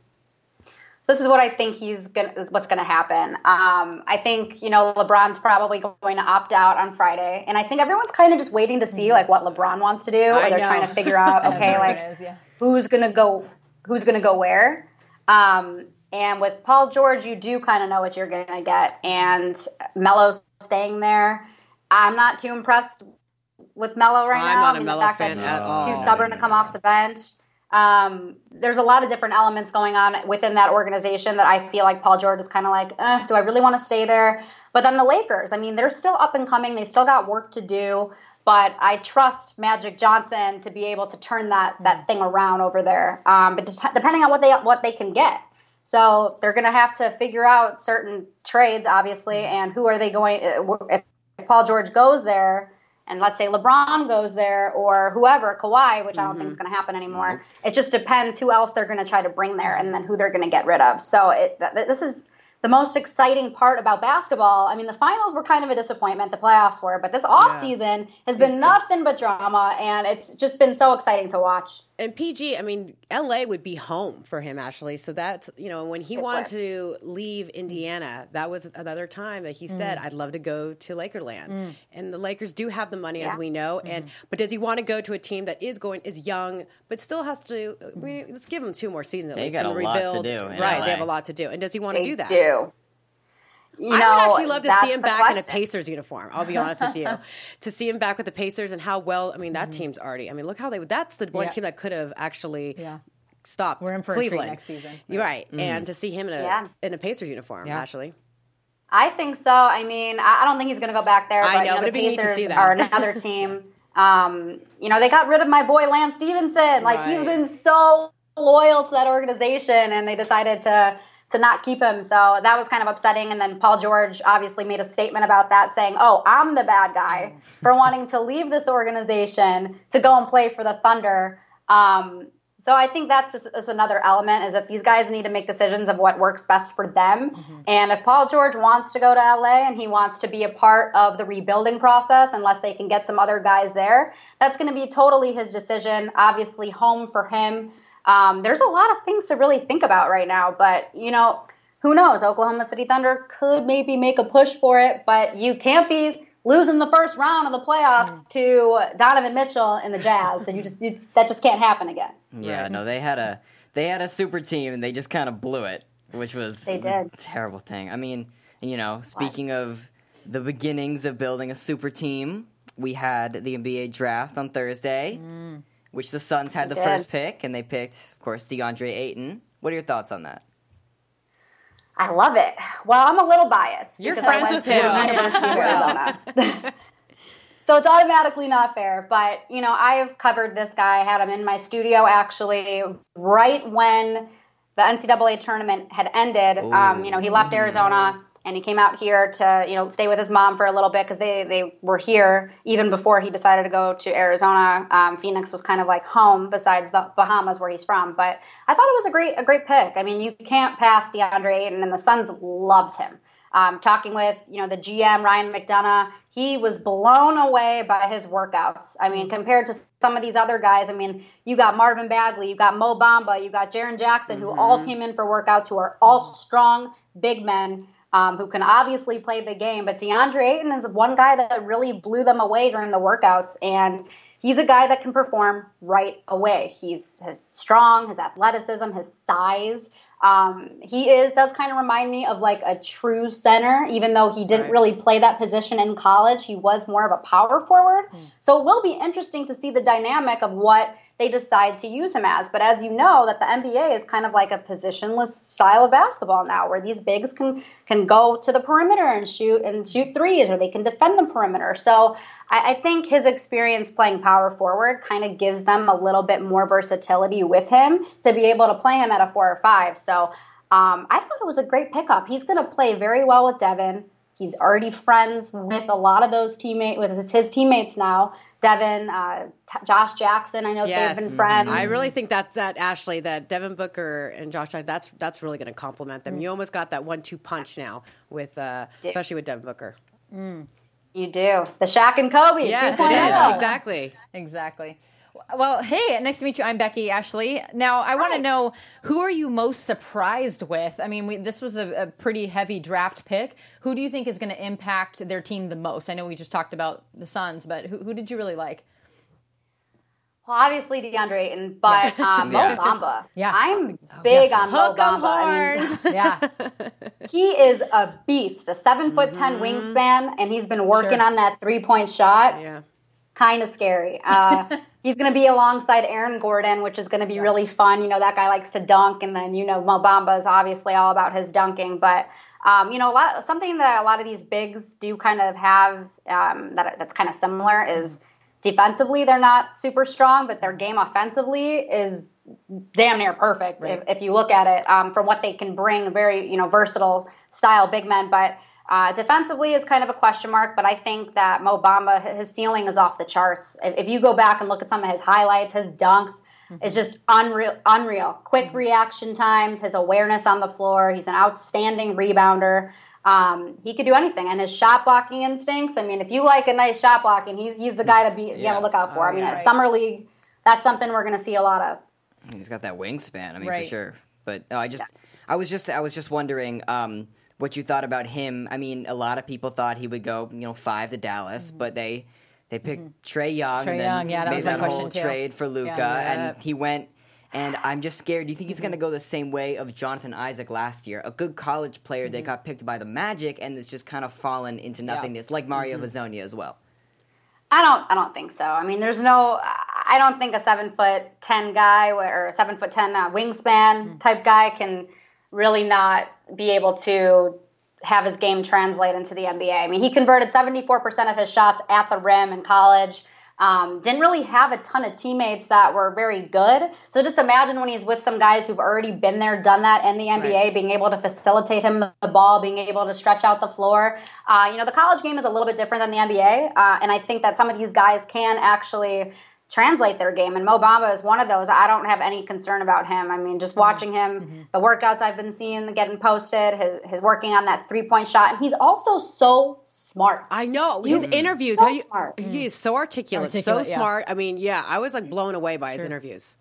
This is what I think he's gonna. What's going to happen? Um, I think you know LeBron's probably going to opt out on Friday, and I think everyone's kind of just waiting to see like what LeBron wants to do, or I they're know. trying to figure out okay, like is, yeah. who's gonna go who's gonna go where um, and with paul george you do kind of know what you're gonna get and Melo's staying there i'm not too impressed with Melo right I'm now not I a Melo fan at all. too stubborn to come off the bench um, there's a lot of different elements going on within that organization that I feel like Paul George is kind of like, eh, do I really want to stay there? But then the Lakers, I mean, they're still up and coming. They still got work to do. But I trust Magic Johnson to be able to turn that that thing around over there. Um, but de- depending on what they what they can get, so they're going to have to figure out certain trades, obviously, and who are they going? Uh, if Paul George goes there, and let's say LeBron goes there, or whoever, Kawhi, which I don't think is going to happen anymore. It just depends who else they're going to try to bring there, and then who they're going to get rid of. So it, th- this is the most exciting part about basketball. I mean, the finals were kind of a disappointment, the playoffs were, but this off season has been It's- nothing but drama, and it's just been so exciting to watch. And PG, I mean, LA would be home for him actually. So that's you know when he It wanted would. to leave Indiana, that was another time that he said, Mm. "I'd love to go to Lakerland." Mm. And the Lakers do have the money, as we know. And but does he want to go to a team that is going is young, but still has to? I mean, let's give him two more seasons. At They least got to a lot to rebuild. do in right? LA. They have a lot to do. And does he want to do that? do. You I know, would actually love to see him the back in a. Pacers uniform. I'll be honest with you. To see him back with the Pacers and how well, I mean, that team's already, I mean, look how they, that's the one Yeah. team that could have actually Yeah. stopped We're in for a Cleveland. next season. You're right. Mm. And to see him in a, Yeah. in a Pacers uniform, Yeah. actually. I think so. I mean, I I don't think he's going to go back there. I But, know, you know, but the it'd be neat to Pacers see that. are another team. Um, you know, they got rid of my boy Lance Stephenson. Like he's been so loyal to that organization, and they decided to to not keep him. So that was kind of upsetting. And then Paul George obviously made a statement about that, saying, "Oh, I'm the bad guy for wanting to leave this organization to go and play for the Thunder." Um, so I think that's just is another element is that these guys need to make decisions of what works best for them. And if Paul George wants to go to LA and he wants to be a part of the rebuilding process, unless they can get some other guys there, that's going to be totally his decision. Obviously, home for him. Um, there's a lot of things to really think about right now, but you know, who knows? Oklahoma City Thunder could maybe make a push for it, but you can't be losing the first round of the playoffs to Donovan Mitchell and the Jazz. and you just you, that just can't happen again. Yeah, no, they had a they had a super team and they just kind of blew it, which was They a did. terrible thing. I mean, you know, speaking of the beginnings of building a super team, we had the NBA draft on Thursday, which the Suns had the first pick, and they picked, of course, DeAndre Ayton. What are your thoughts on that? I love it. Well, I'm a little biased. You're friends went with to him. University of Arizona. so it's automatically not fair. But, you know, I have covered this guy. I had him in my studio actually right when the NCAA tournament had ended. Um, you know, he left Arizona and he came out here to, you know, stay with his mom for a little bit because they, they were here even before he decided to go to Arizona. Um, Phoenix was kind of like home besides the Bahamas where he's from. But I thought it was a great a great pick. I mean, you can't pass DeAndre Ayton, and the Suns loved him. Um, talking with you know the GM Ryan McDonough, he was blown away by his workouts. I mean, compared to some of these other guys, I mean, you got Marvin Bagley, you got Mo Bamba, you got Jaren Jackson, who all came in for workouts, who are all strong big men. Um, who can obviously play the game, but DeAndre Ayton is one guy that really blew them away during the workouts, and he's a guy that can perform right away. He's his strong, his athleticism, his size. Um, he is does kind of remind me of like a true center, even though he didn't Right. really play that position in college. He was more of a power forward. So it will be interesting to see the dynamic of what they decide to use him as. But as you know, that the NBA is kind of like a positionless style of basketball now, where these bigs can can go to the perimeter and shoot and shoot threes, or they can defend the perimeter. So I, I think his experience playing power forward kind of gives them a little bit more versatility with him to be able to play him at a four or five. So um, I thought it was a great pickup. He's going to play very well with Devin. He's already friends with a lot of those teammates, with his, his teammates now. Devin, uh, T- Josh Jackson. I know Yes. they've been friends. I really think that's that Ashley, that Devin Booker and Josh. Jackson, That's that's really going to complement them. You almost got that one-two punch now with, uh, especially with Devin Booker. You do the Shaq and Kobe. Yes, it is exactly. Exactly. Well, hey, nice to meet you. I'm Becky Ashley. Now, I want to know who are you most surprised with? I mean, we, this was a, a pretty heavy draft pick. Who do you think is going to impact their team the most? I know we just talked about the Suns, but who, who did you really like? Well, obviously DeAndre Ayton, but um, Yeah. Mo Bamba. Yeah. I'm big on Mo Hook 'em Bamba. I mean, Yeah. he is a beast, a seven foot ten wingspan, and he's been working Sure. on that three point shot. Yeah. Kind of scary. Uh, he's going to be alongside Aaron Gordon, which is going to be really fun. You know that guy likes to dunk, and then you know Mo Bamba is obviously all about his dunking, but. Um, you know, a lot, something that a lot of these bigs do kind of have um, that that's kind of similar is defensively they're not super strong, but their game offensively is damn near perfect if, if you look at it um, from what they can bring. Very you know versatile style big men, but uh, defensively is kind of a question mark. But I think that Mo Bamba his ceiling is off the charts. If, if you go back and look at some of his highlights, his dunks. It's just unreal, unreal. Quick reaction times, his awareness on the floor. He's an outstanding rebounder. Um, he could do anything, and his shot blocking instincts. I mean, if you like a nice shot blocking, he's he's the guy to be you Yeah. know look out for. Oh, I mean, yeah. at Right. summer league, that's something we're going to see a lot of. He's got that wingspan. I mean, Right. for sure. But no, I just, I was just, I was just wondering um, what you thought about him. I mean, a lot of people thought he would go, you know, five to Dallas, mm-hmm. but they, they picked mm-hmm. Trae Young. Mm-hmm. Trae and then Young, yeah, that made was my that question whole too. trade for Luka, Yeah. and he went. And I'm just scared. Do you think he's going to mm-hmm. go the same way of Jonathan Isaac last year? A good college player that got picked by the Magic and it's just kind of fallen into nothingness, like Mario. Hezonja as well. I don't. I don't think so. I mean, there's no. I don't think a seven foot ten guy or a seven foot ten uh, wingspan type guy can really not be able to have his game translate into the NBA. I mean, he converted 74% of his shots at the rim in college. Um, didn't really have a ton of teammates that were very good. So just imagine when he's with some guys who've already been there, done that in the NBA, Right. being able to facilitate him the ball, being able to stretch out the floor. Uh, you know, the college game is a little bit different than the NBA, uh, and I think that some of these guys can actually translate their game. And Mo Bamba is one of those. I don't have any concern about him. I mean, just mm-hmm. watching him, mm-hmm. the workouts I've been seeing getting posted, his, his working on that three point shot, and he's also so smart. I know You- his mm. interviews. so how you, smart. Mm. He is so articulate, Articulate, so yeah. smart. I mean, yeah, I was like mm. blown away by his interviews.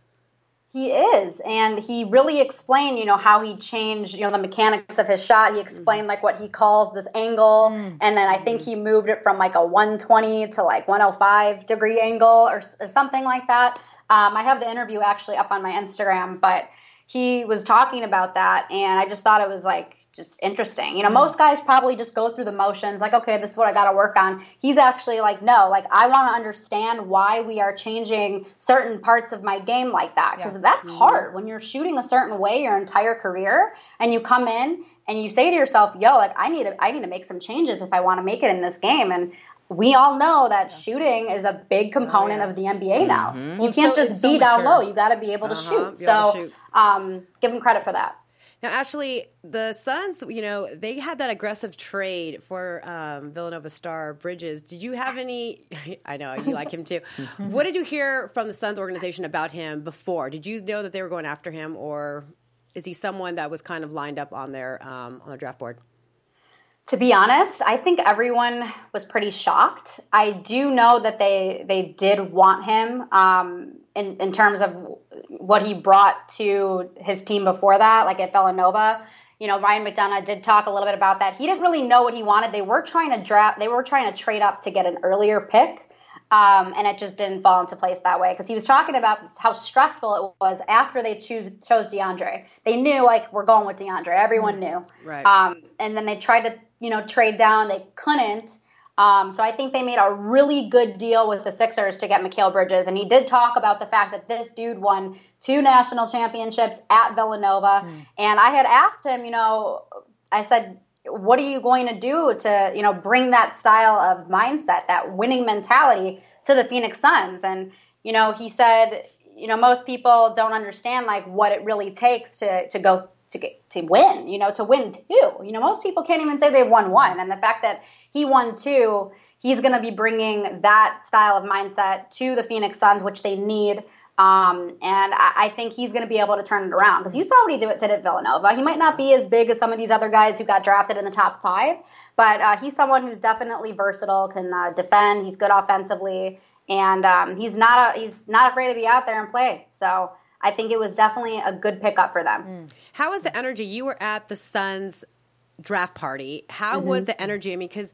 He is, and he really explained, you know, how he changed, you know, the mechanics of his shot. He explained like what he calls this angle, and then I think he moved it from like a 120 to like 105 degree angle or, or something like that. Um, I have the interview actually up on my Instagram, but he was talking about that, and I just thought it was like just interesting. You know, most guys probably just go through the motions, like, okay, this is what I got to work on. He's actually like, no, like I want to understand why we are changing certain parts of my game like that because that's hard when you're shooting a certain way your entire career, and you come in and you say to yourself, yo, like I need to, I need to make some changes if I want to make it in this game, and we all know that shooting is a big component of the NBA now. Mhm. You can't so- just it's so be down low. You got to be able to Uh-huh, shoot. be So to shoot. Um, give him credit for that. Now, Ashley, the Suns, you know, they had that aggressive trade for um, Villanova star Bridges. Did you have any? I know you like him too. what did you hear from the Suns organization about him before? Did you know that they were going after him, or is he someone that was kind of lined up on their um, on their draft board? To be honest, I think everyone was pretty shocked. I do know that they they did want him um, in in terms of what he brought to his team before that, like at Villanova. You know, Ryan McDonough did talk a little bit about that. He didn't really know what he wanted. They were trying to draft. They were trying to trade up to get an earlier pick. Um, and it just didn't fall into place that way because he was talking about how stressful it was after they choose chose DeAndre. They knew like we're going with DeAndre. Everyone knew. Right. Um, and then they tried to, you know, trade down. They couldn't. Um, so I think they made a really good deal with the Sixers to get Mikal Bridges. And he did talk about the fact that this dude won two national championships at Villanova. And I had asked him, you know, I said, what are you going to do to, you know, bring that style of mindset, that winning mentality to the Phoenix Suns? And, you know, he said, you know, most people don't understand like what it really takes to to go to get to win, you know, to win two. You know, most people can't even say they've won one. And the fact that he won two, he's going to be bringing that style of mindset to the Phoenix Suns, which they need. Um, and I, I think he's going to be able to turn it around because you saw what he did, did at Villanova. He might not be as big as some of these other guys who got drafted in the top five, but uh, he's someone who's definitely versatile, can uh, defend. He's good offensively, and um, he's not a, he's not afraid to be out there and play. So I think it was definitely a good pickup for them. How was the energy? You were at the Suns draft party. How was Mhm. the energy? I mean, because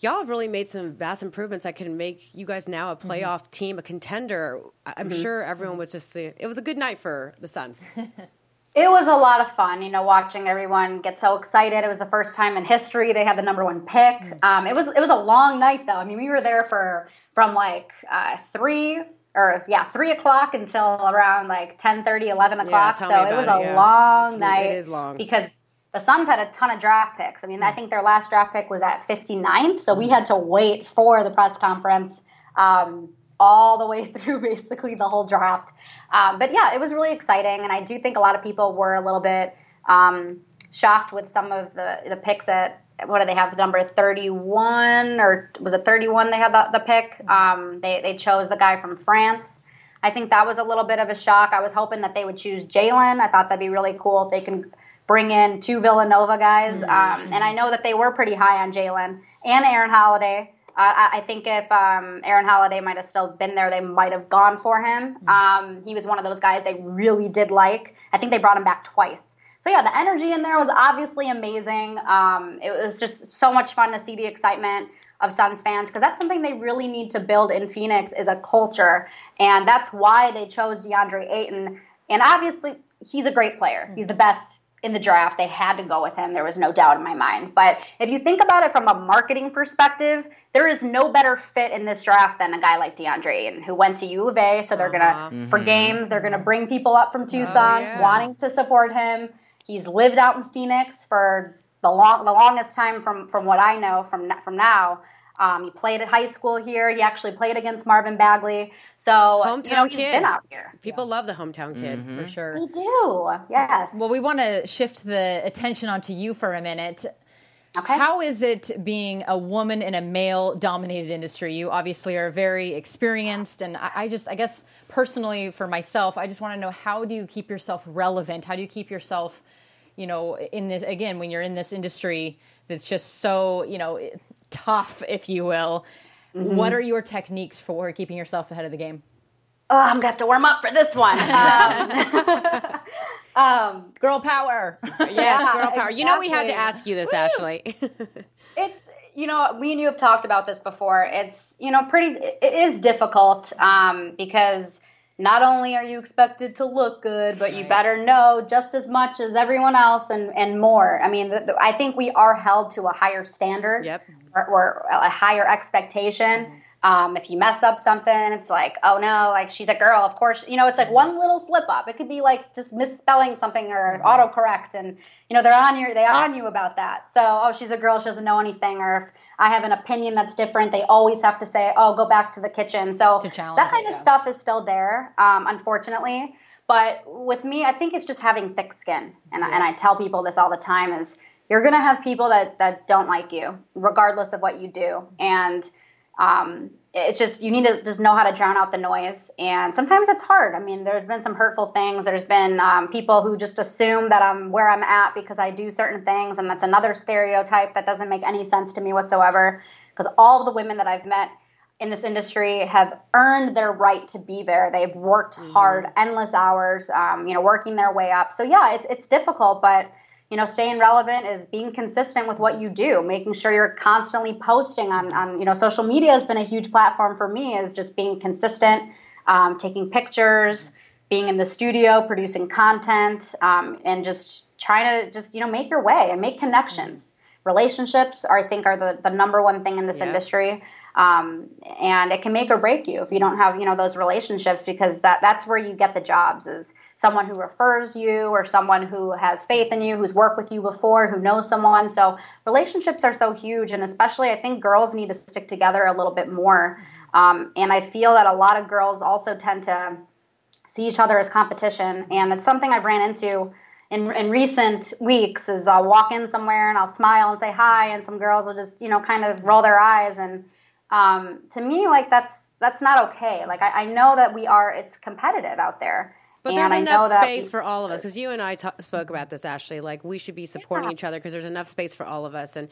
y'all have really made some vast improvements that can make you guys now a playoff team, a contender. I- I'm Mhm. sure everyone was just. It was a good night for the Suns. It was a lot of fun, you know, watching everyone get so excited. It was the first time in history they had the number one pick. Um, it was it was a long night though. I mean, we were there for from like uh, three or yeah three o'clock until around like 10, 11 o'clock. tell so it was about a yeah. long It's- night. it is long. because the Suns had a ton of draft picks. I mean, I think their last draft pick was at 59th, so we had to wait for the press conference um, all the way through basically the whole draft. Um, but yeah, it was really exciting, and I do think a lot of people were a little bit um, shocked with some of the the picks at what do they have the number 31 or was it 31 they had the, the pick? Um, they, they chose the guy from france. I think that was a little bit of a shock. I was hoping that they would choose jalen. I thought that'd be really cool if they can bring in two villanova guys. Um, and i know that they were pretty high on jalen and aaron holiday. I, I think if um, Aaron Holiday might have still been there, they might have gone for him. Um, he was one of those guys they really did like. I think they brought him back twice. So yeah, the energy in there was obviously amazing. Um, it was just so much fun to see the excitement of Suns fans because that's something they really need to build in Phoenix is a culture, and that's why they chose DeAndre Ayton. And obviously, he's a great player. He's the best in the draft. They had to go with him. There was no doubt in my mind. But if you think about it from a marketing perspective, there is no better fit in this draft than a guy like DeAndre Ayton, who went to U of A. So they're Uh-huh. gonna for Mm-hmm. games, they're gonna bring people up from Tucson, yeah. wanting to support him. He's lived out in Phoenix for the long the longest time from from what I know from from now. Um, he played at high school here. He actually played against Marvin Bagley. So Hometown you know, he's kid. been out here. People love the hometown kid for sure. They do. Yes. Well, we want to shift the attention onto you for a minute. Okay. How is it being a woman in a male dominated industry? You obviously are very experienced, and I, I just, I guess, personally for myself, I just want to know how do you keep yourself relevant? How do you keep yourself, you know, in this, again, when you're in this industry that's just so, you know, tough, if you will? Mhm. What are your techniques for keeping yourself ahead of the game? Oh, I'm gonna have to warm up for this one. Um, um, girl power. Yes, girl power. You know we had to ask you this, Ashley. it's you know we and you have talked about this before. It's you know pretty. It is difficult um, because not only are you expected to look good, but you better know just as much as everyone else and and more. I mean, the, the, I think we are held to a higher standard. Yep. Or, or a higher expectation. Mm-hmm. Um, if you mess up something, it's like, oh no, like she's a girl. Of course, you know, it's like one little slip up. It could be like just misspelling something or autocorrect, and you know they're on you. They on you about that. So, oh, she's a girl. She doesn't know anything. Or if I have an opinion that's different, they always have to say, oh, go back to the kitchen. So that kind of stuff is still there, um, unfortunately. But with me, I think it's just having thick skin, and and I tell people this all the time: is you're gonna have people that that don't like you, regardless of what you do, and um, it's just you need to just know how to drown out the noise. And sometimes it's hard. I mean there's been some hurtful things. There's been um, people who just assume that i'm where i'm at because i do certain things and that's another stereotype that doesn't make any sense to me whatsoever because all the women that i've met in this industry have earned their right to be there. They've worked hard endless hours um, you know working their way up. So yeah it's, it's difficult but you know, staying relevant is being consistent with what you do, making sure you're constantly posting on, on you know, social media has been a huge platform for me is just being consistent, um, taking pictures, being in the studio, producing content, um, and just trying to just, you know, make your way and make connections. Relationships are, I think, are the, the number one thing in this Yeah. industry. Um, and it can make or break you if you don't have, you know, those relationships because that, that's where you get the jobs is someone who refers you or someone who has faith in you, who's worked with you before, who knows someone. So relationships are so huge, and especially I think girls need to stick together a little bit more. Um, and I feel that a lot of girls also tend to see each other as competition, and it's something I've ran into. In, in recent weeks, is I'll walk in somewhere and I'll smile and say hi, and some girls will just you know kind of roll their eyes, and um, to me, like that's that's not okay. Like I, I know that we are, it's competitive out there, But and there's I enough space we- for all of us because you and I spoke about this, Ashley. Like we should be supporting Yeah. each other because there's enough space for all of us. And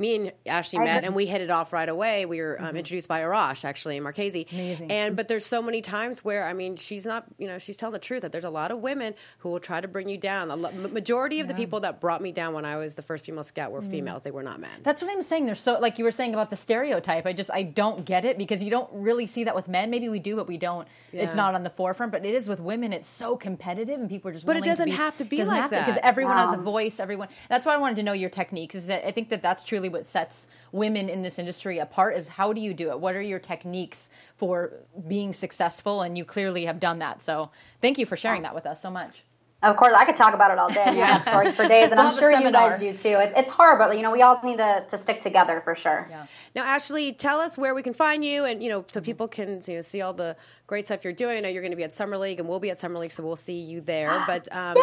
me and Ashley I met, agree. and we hit it off right away. We were um, introduced by Arash, actually, in Marchese. Amazing. And but there's so many times where I mean, she's not, you know, she's telling the truth that there's a lot of women who will try to bring you down. A lo- majority of the people that brought me down when I was the first female scout were Mm. females; they were not men. That's what I'm saying. There's so like you were saying about the stereotype. I just I don't get it because you don't really see that with men. Maybe we do, but we don't. It's not on the forefront. But it is with women. It's so competitive, and people are just. But it doesn't to be, have to be like have to, that. because everyone has a voice. Everyone. That's why I wanted to know your techniques. Is that I think that that's truly what sets women in this industry apart. Is how do you do it? What are your techniques for being successful? And you clearly have done that. So thank you for sharing that with us so much. Of course, I could talk about it all day. yeah. I have stories for days, and I'm sure you guys do too. It's, it's hard, but you know, we all need to, to stick together for sure. Now, Ashley, tell us where we can find you, and you know, so people can you know see all the great stuff you're doing. I know you're going to be at Summer League, and we'll be at Summer League, so we'll see you there. But um,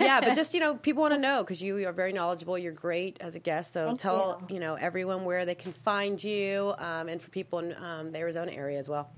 yeah, but just you know, people want to know because you are very knowledgeable. You're great as a guest, so Thank tell you. know everyone where they can find you, um, and for people in um, the Arizona area as well.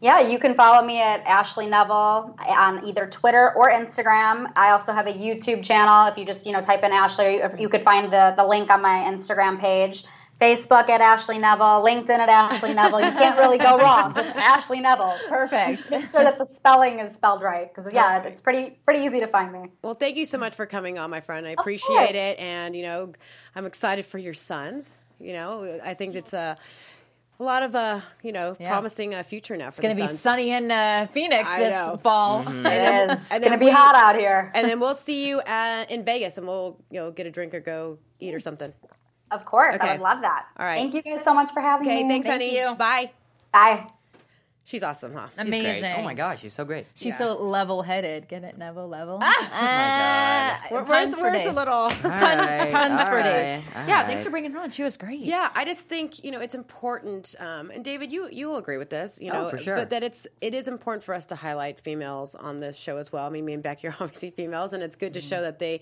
Yeah, you can follow me at Ashley Neville on either Twitter or Instagram. I also have a YouTube channel. If you just you know type in Ashley, you could find the the link on my Instagram page. Facebook at Ashley Neville, LinkedIn at Ashley Neville. You can't really go wrong. Just Ashley Neville. Perfect. Just make sure that the spelling is spelled right because yeah, it's pretty pretty easy to find me. Well, thank you so much for coming on, my friend. I appreciate it, and you know, I'm excited for your sons. You know, I think it's a. A lot of, uh, you know, Yeah. promising uh, future now for It's going to be Suns. sunny in uh, Phoenix I this know. fall. And It then- is. and It's gonna be we- hot out here. and then we'll see you uh, in Vegas, and we'll you know get a drink or go eat or something. Of course, Okay. I would love that. All right. Thank you guys so much for having Okay, me. thanks, Thank honey. you. Bye. Bye. She's awesome, huh? She's great. Amazing. Oh my gosh, she's so great. She's so level headed. Get it, Neville? Level. Ah! Where- where's puns for where's days. the little? Pun, right, puns all for days. right, all yeah, right. thanks for bringing her on. She was great. Yeah, I just think you know it's important, um, and David, you you will agree with this, you Oh, know, for sure. but that it's it is important for us to highlight females on this show as well. I mean, me and Becky are obviously females, and it's good to Mm-hmm. show that they,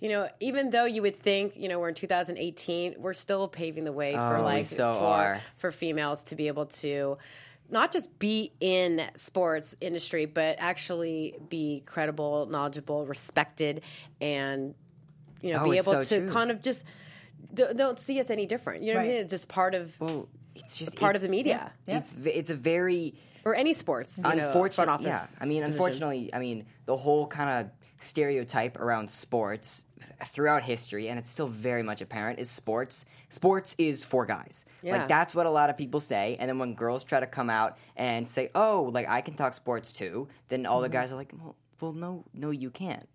you know, even though you would think you know we're in 2018, we're still paving the way for Oh, we like so for are. for females to be able to. Not just be in sports industry, but actually be credible, knowledgeable, respected, and you know, Oh, be able so to true. kind of just d- don't see us any different. You know what I mean? It's just part of Well, it's just part of the media yeah, It's it's a very or any sports. You know, front office. Yeah, I mean, unfortunately, I mean the whole kind of stereotype around sports throughout history, and it's still very much apparent, is sports. Sports is for guys. Yeah. Like that's what a lot of people say, and then when girls try to come out and say, "Oh, like I can talk sports too," then all the Mm-hmm. guys are like, "Well, well no, no, you can't."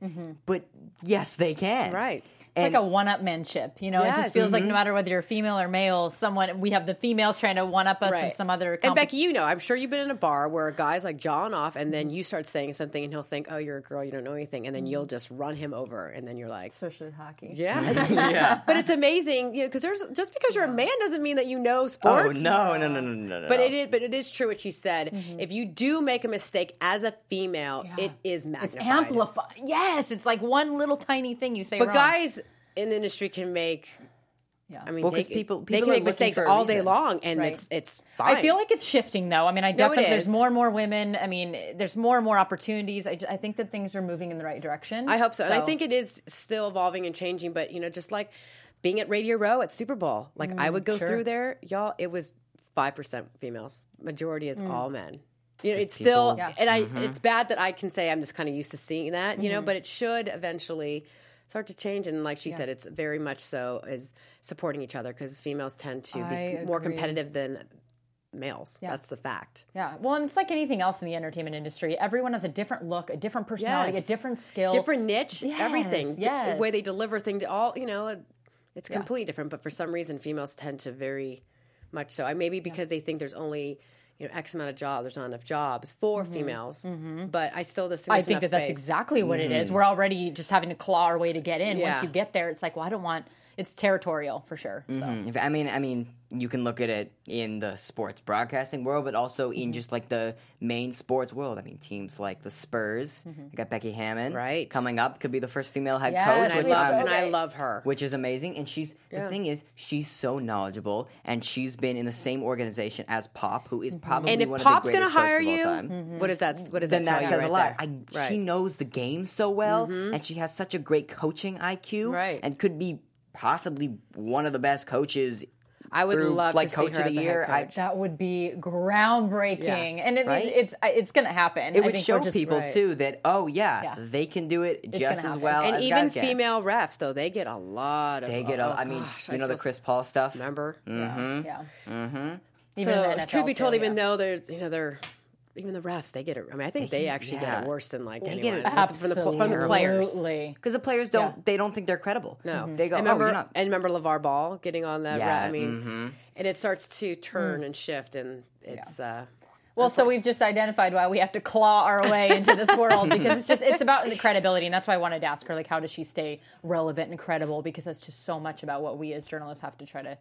But yes, they can. Right. It's like a one-upmanship, you know. It just feels like Mm-hmm. no matter whether you're female or male, someone we have the females trying to one-up us in Right. some other. And Becky, you know, I'm sure you've been in a bar where a guy's like jawing off, and then you start saying something, and he'll think, "Oh, you're a girl, you don't know anything," and then you'll just run him over, and then you're like, especially with hockey. "Yeah, yeah." But it's amazing, you know, because there's just because you're a man doesn't mean that you know Oh sports. no, no, no, no, no, no. But no. it is, but it is true what she said. If you do make a mistake as a female, it is magnified. It's amplified. Yes, it's like one little tiny thing you say. But wrong. guys in the industry can make. Yeah. I mean, Well, they, 'cause people- they people can make mistakes all day long, and Right. it's it's fine. I feel like it's shifting though. I mean, I No, definitely there's more and more women. I mean, there's more and more opportunities. I, I think that things are moving in the right direction. I hope so. And I think it is still evolving and changing, but you know, just like being at Radio Row at Super Bowl, like I would go Mm, sure. through there, y'all, it was 5% females. Majority is Mm. all men. You know, it's still, Yeah. and I, Mm-hmm. it's bad that I can say I'm just kind of used to seeing that, Mm-hmm. you know, but it should eventually start to change. And like she said, it's very much so is supporting each other because females tend to be I more competitive than males. That's the fact. Yeah, well, and it's like anything else in the entertainment industry. Everyone has a different look, a different personality, Yes. a different skill, different niche, Yes, everything. Yes, the way they deliver things, all you know, it's completely different. But for some reason, females tend to very much so. I maybe because they think there's only you know X amount of jobs, there's not enough jobs for females. But I still just think Mm-hmm. I think enough that that's exactly what it is. We're already just having to claw our way to get in. Yeah. Once you get there, it's like, well, I don't want. It's territorial for sure. So. Mhm. If, I mean, I mean, you can look at it in the sports broadcasting world, but also Mm-hmm. in just like the main sports world. I mean, teams like the Spurs, you got Becky Hammon, Right. coming up, could be the first female head Yes, coach, and which, love I'm- and I love her. which is amazing. And she's Yeah. the thing is, she's so knowledgeable, and she's been in the same organization as Pop, who is probably And if one Pop's going to hire you, of all time. what does that? What does then that that says you a lot. I, Right. Mm-hmm. She knows the game so well, and she has such a great coaching IQ, Right. And could be possibly one of the best coaches. I would through, love like to see coach her of as the a head year. I- coach. That would be groundbreaking, Yeah. and it, Right? it's it's going to happen. it I would think show just- people right. too that oh yeah, Yeah. they can do it just as happen. well and as even guys can. female refs, though, they get a lot of. They get. oh, a, I mean, gosh, you I know the Chris Paul stuff. Remember? Mm-hmm. Yeah. Mm-hmm. Even so, the truth be told, too, even though there's, you know, they're even the refs, they get it. I mean, I think they, They- actually yeah. get it worse than like They anyone get it from the from the players. Because the players don't. Yeah. They don't think they're credible. No, they go. And oh, remember, you're not. and remember LaVar Ball getting on that. Yeah, ref? I mean, mhm. and it starts to turn and shift, and it's. uh Well, so we've just identified why we have to claw our way into this world because it's just it's about the credibility, and that's why I wanted to ask her like, how does she stay relevant and credible? Because that's just so much about what we as journalists have to try to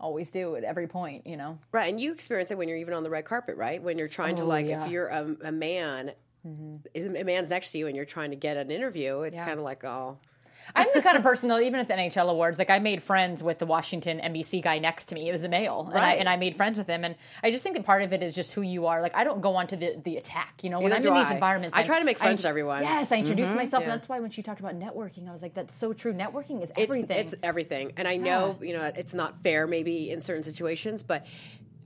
always do at every point. You know, Right, and you experience it when you're even on the red carpet, right? When you're trying to Oh, like, yeah. if you're a, a man, mm-hmm. is- a man's next to you, and you're trying to get an interview, it's Yeah. kind of like, oh, I'm the kind of person though, even at the NHL awards, like I made friends with the Washington NBC guy next to me. It was a male, and, I, and I made friends with him. And I just think that part of it is just who you are. Like I don't go on to the, the attack. You know, when Neither I'm in these I. environments, I try to make friends int- with everyone. Yes, I introduce Mhm. myself, Yeah. and that's why when she talked about networking, I was like, that's so true. Networking is It's, everything. it's everything. And I know, you know, it's not fair maybe in certain situations, but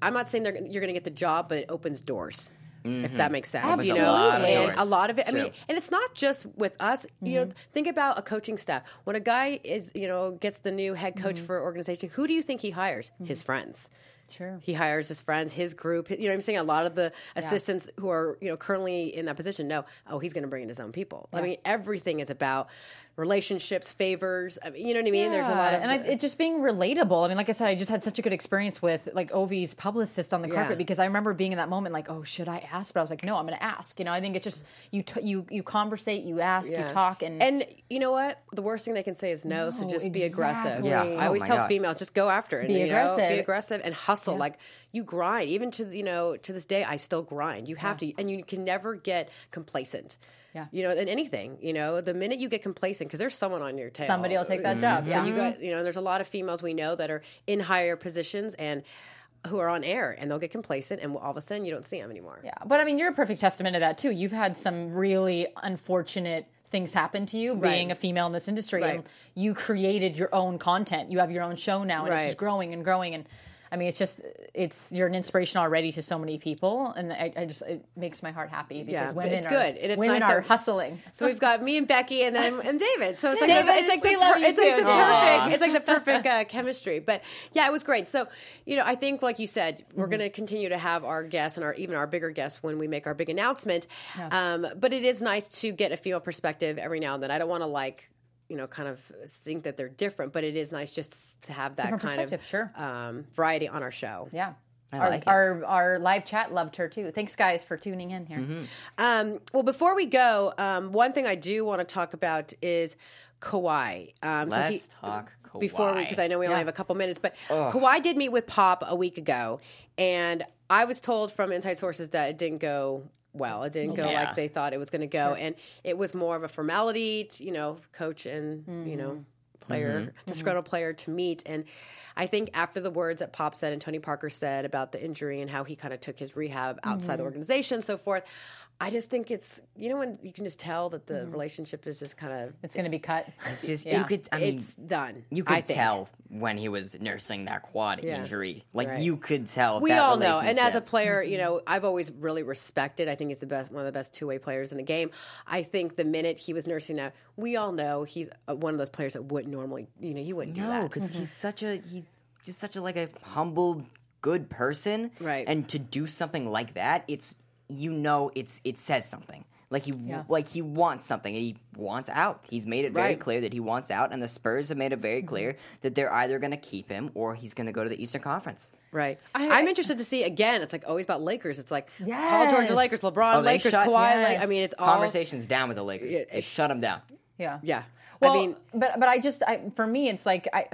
I'm not saying they're, you're going to get the job, but it opens doors. If that mm-hmm. makes sense, Opens you know, lot and a lot of it. I True. mean, and it's not just with us. You know, mm-hmm. think about a coaching staff. When a guy is, you know, gets the new head coach mm-hmm. for an organization, who do you think he hires? His friends. Sure. He hires his friends, his group. You know what I'm saying? A lot of the assistants who are, you know, currently in that position know, oh, he's going to bring in his own people. I mean, everything is about relationships, favors. I mean, you know what I mean? There's a lot of and I, it just being relatable. I mean, like I said, I just had such a good experience with like Ovi's publicist on the Yeah. carpet because I remember being in that moment, like, oh, should I ask? But I was like, no, I'm going to ask. You know, I think it's just you t- you you conversate, you ask, Yeah. you talk, and and you know what? The worst thing they can say is no. so No, just be aggressive. exactly. Yeah. I Oh always my tell God. females just go after it. Be you know, aggressive. be aggressive and hustle. Like you grind. Even to you know to this day, I still grind. You have to, and you can never get complacent. Yeah. You know, in anything, you know, the minute you get complacent, because there's someone on your tail. Somebody will take that mm-hmm. job, So yeah. you got, you know, there's a lot of females we know that are in higher positions and who are on air, and they'll get complacent, and all of a sudden you don't see them anymore. Yeah, but I mean, you're a perfect testament to that too. You've had some really unfortunate things happen to you being Right. a female in this industry, Right. and you created your own content. You have your own show now, and it's just growing and growing. And I mean, it's just it's you're an inspiration already to so many people, and I, I just it makes my heart happy because Yeah, women it's are, good, and it's women nice are that- husling. So we've got me and Becky, and then and David. So it's like David, the, it's like the love per- it's like the perfect it's like the perfect uh, chemistry. But yeah, it was great. So you know, I think like you said, we're going to continue to have our guests and our even our bigger guests when we make our big announcement. Um, but it is nice to get a female perspective every now and then. I don't want to like. You know, kind of think that they're different, but it is nice just to have that Different kind of sure. um, variety on our show. Yeah. I our, like it. our our live chat loved her too. Thanks, guys, for tuning in here. Mm-hmm. Um, well, before we go, um, one thing I do want to talk about is Kawhi. Um, Let's talk Kawhi. Before Kawhi. because I know we only have a couple minutes, but Ugh. Kawhi did meet with Pop a week ago, and I was told from inside sources that it didn't go well. It didn't go Yeah. like they thought it was going to go, Sure. and it was more of a formality, to, you know, coach and you Mm-hmm. know player, disgruntled player to meet. And I think after the words that Pop said and Tony Parker said about the injury and how he kind of took his rehab outside Mm-hmm. the organization, and so forth. I just think it's you know when you can just tell that the relationship is just kind of Mm-hmm. It's going to be cut. It's just Yeah. you could. I mean, it's done. You I could think. tell when he was nursing that quad Yeah. injury. Like Right. you could tell. We that all know, and as a player, you know, I've always really respected. I think he's the best, one of the best two way players in the game. I think the minute he was nursing that, we all know he's uh, one of those players that wouldn't normally, you know, you wouldn't do that because he's such a he's just such a like a humble, good person. Right. And to do something like that, it's you know, it's it says something. Like he Yeah. like he wants something and he wants out. He's made it very Right. clear that he wants out, and the Spurs have made it very mm-hmm. clear that they're either going to keep him or he's going to go to the Eastern Conference. Right. I- I, am interested to see again. It's like always about Lakers. It's like Paul George, Yes. Lakers, LeBron, Oh, Lakers, shut- Kawhi. Like, I mean, it's all conversations down with the Lakers. Yeah, they it's- shut them down. Yeah. Yeah. Well, I mean, but but I just I, for me it's like I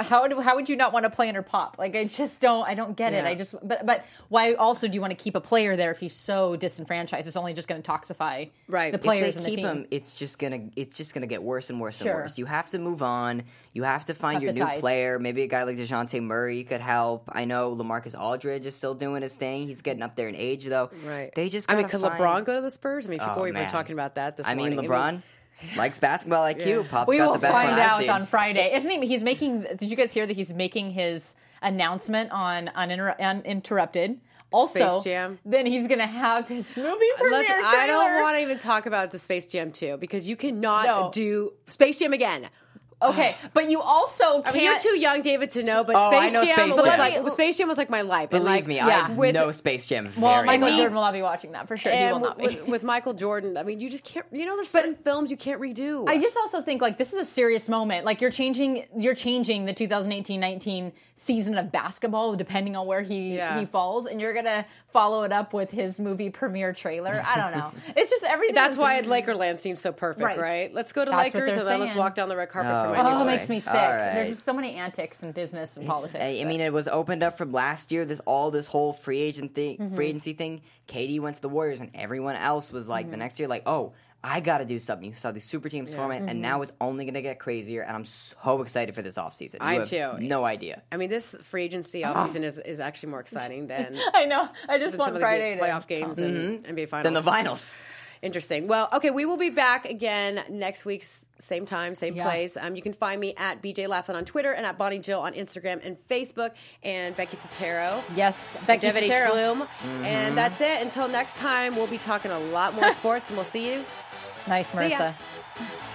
how do how would you not want to play under pop? Like I just don't I don't get it. I just but but why also do you want to keep a player there if he's so disenfranchised? It's only just going to toxify Right. the If players if and they the keep team. him, it's just gonna it's just gonna get worse and worse and Sure. worse. You have to move on. You have to find Cut your new ties. player. Maybe a guy like Dejounte Murray could help. I know Lamarcus Aldridge is still doing his thing. He's getting up there in age though. right. They just I mean, gotta could find- LeBron go to the Spurs? I mean, people Oh, we were man. talking about that this I mean, morning. LeBron likes basketball IQ. Yeah. Pop's we got will the best find one I've out seen. on Friday. Isn't he? He's making. Did you guys hear that he's making his announcement on uninter- uninterrupted? Also, Space Jam. then he's going to have his movie premiere Let's. I don't want to even talk about the Space Jam 2 because you cannot No. do Space Jam again. Okay, but you also I can't. mean, you're too young, David, to know. But Oh, I Space know Jam Space was Jam. like Space Jam was like my life. and Believe like, me, yeah. I with- know Space Jam very well, Michael well. Jordan will not be watching that for sure. he will and not be. with, with Michael Jordan, I mean, you just can't. You know, there's certain films you can't redo. I just also think like this is a serious moment. Like you're changing, you're changing the 2018-19 season of basketball depending on where he Yeah. he falls, and you're gonna follow it up with his movie premiere trailer. I don't know. It's just everything. That's is- why Lakerland seems so perfect, Right. right? Let's go to That's what Lakers they're and then let's saying. walk down the red carpet Oh, for Oh, it makes me sick. All right. There's just so many antics in business and politics. I, I mean, it was opened up from last year. This all this whole free agent thing, Mm-hmm. free agency thing. KD went to the Warriors, and everyone else was like the Mm-hmm. next year, like, oh, I got to do something. You saw the super teams format, Mhm. and now it's only going to get crazier. And I'm so excited for this offseason. You I have too. No idea. I mean, this free agency Ah. offseason is, is actually more exciting than I know. I just than want some of the Friday good to playoff games and Mhm. NBA finals. Then the finals. Interesting. Well, okay, we will be back again next week, same time, same Yeah. place. Um, you can find me at BJ Laughlin on Twitter and at Bonnie Jill on Instagram and Facebook, and Becky Sotero. Yes, Becky David H. Sotero. Bloom. Mhm. And that's it. Until next time, we'll be talking a lot more sports, and we'll see you. Nice, See ya. Marissa.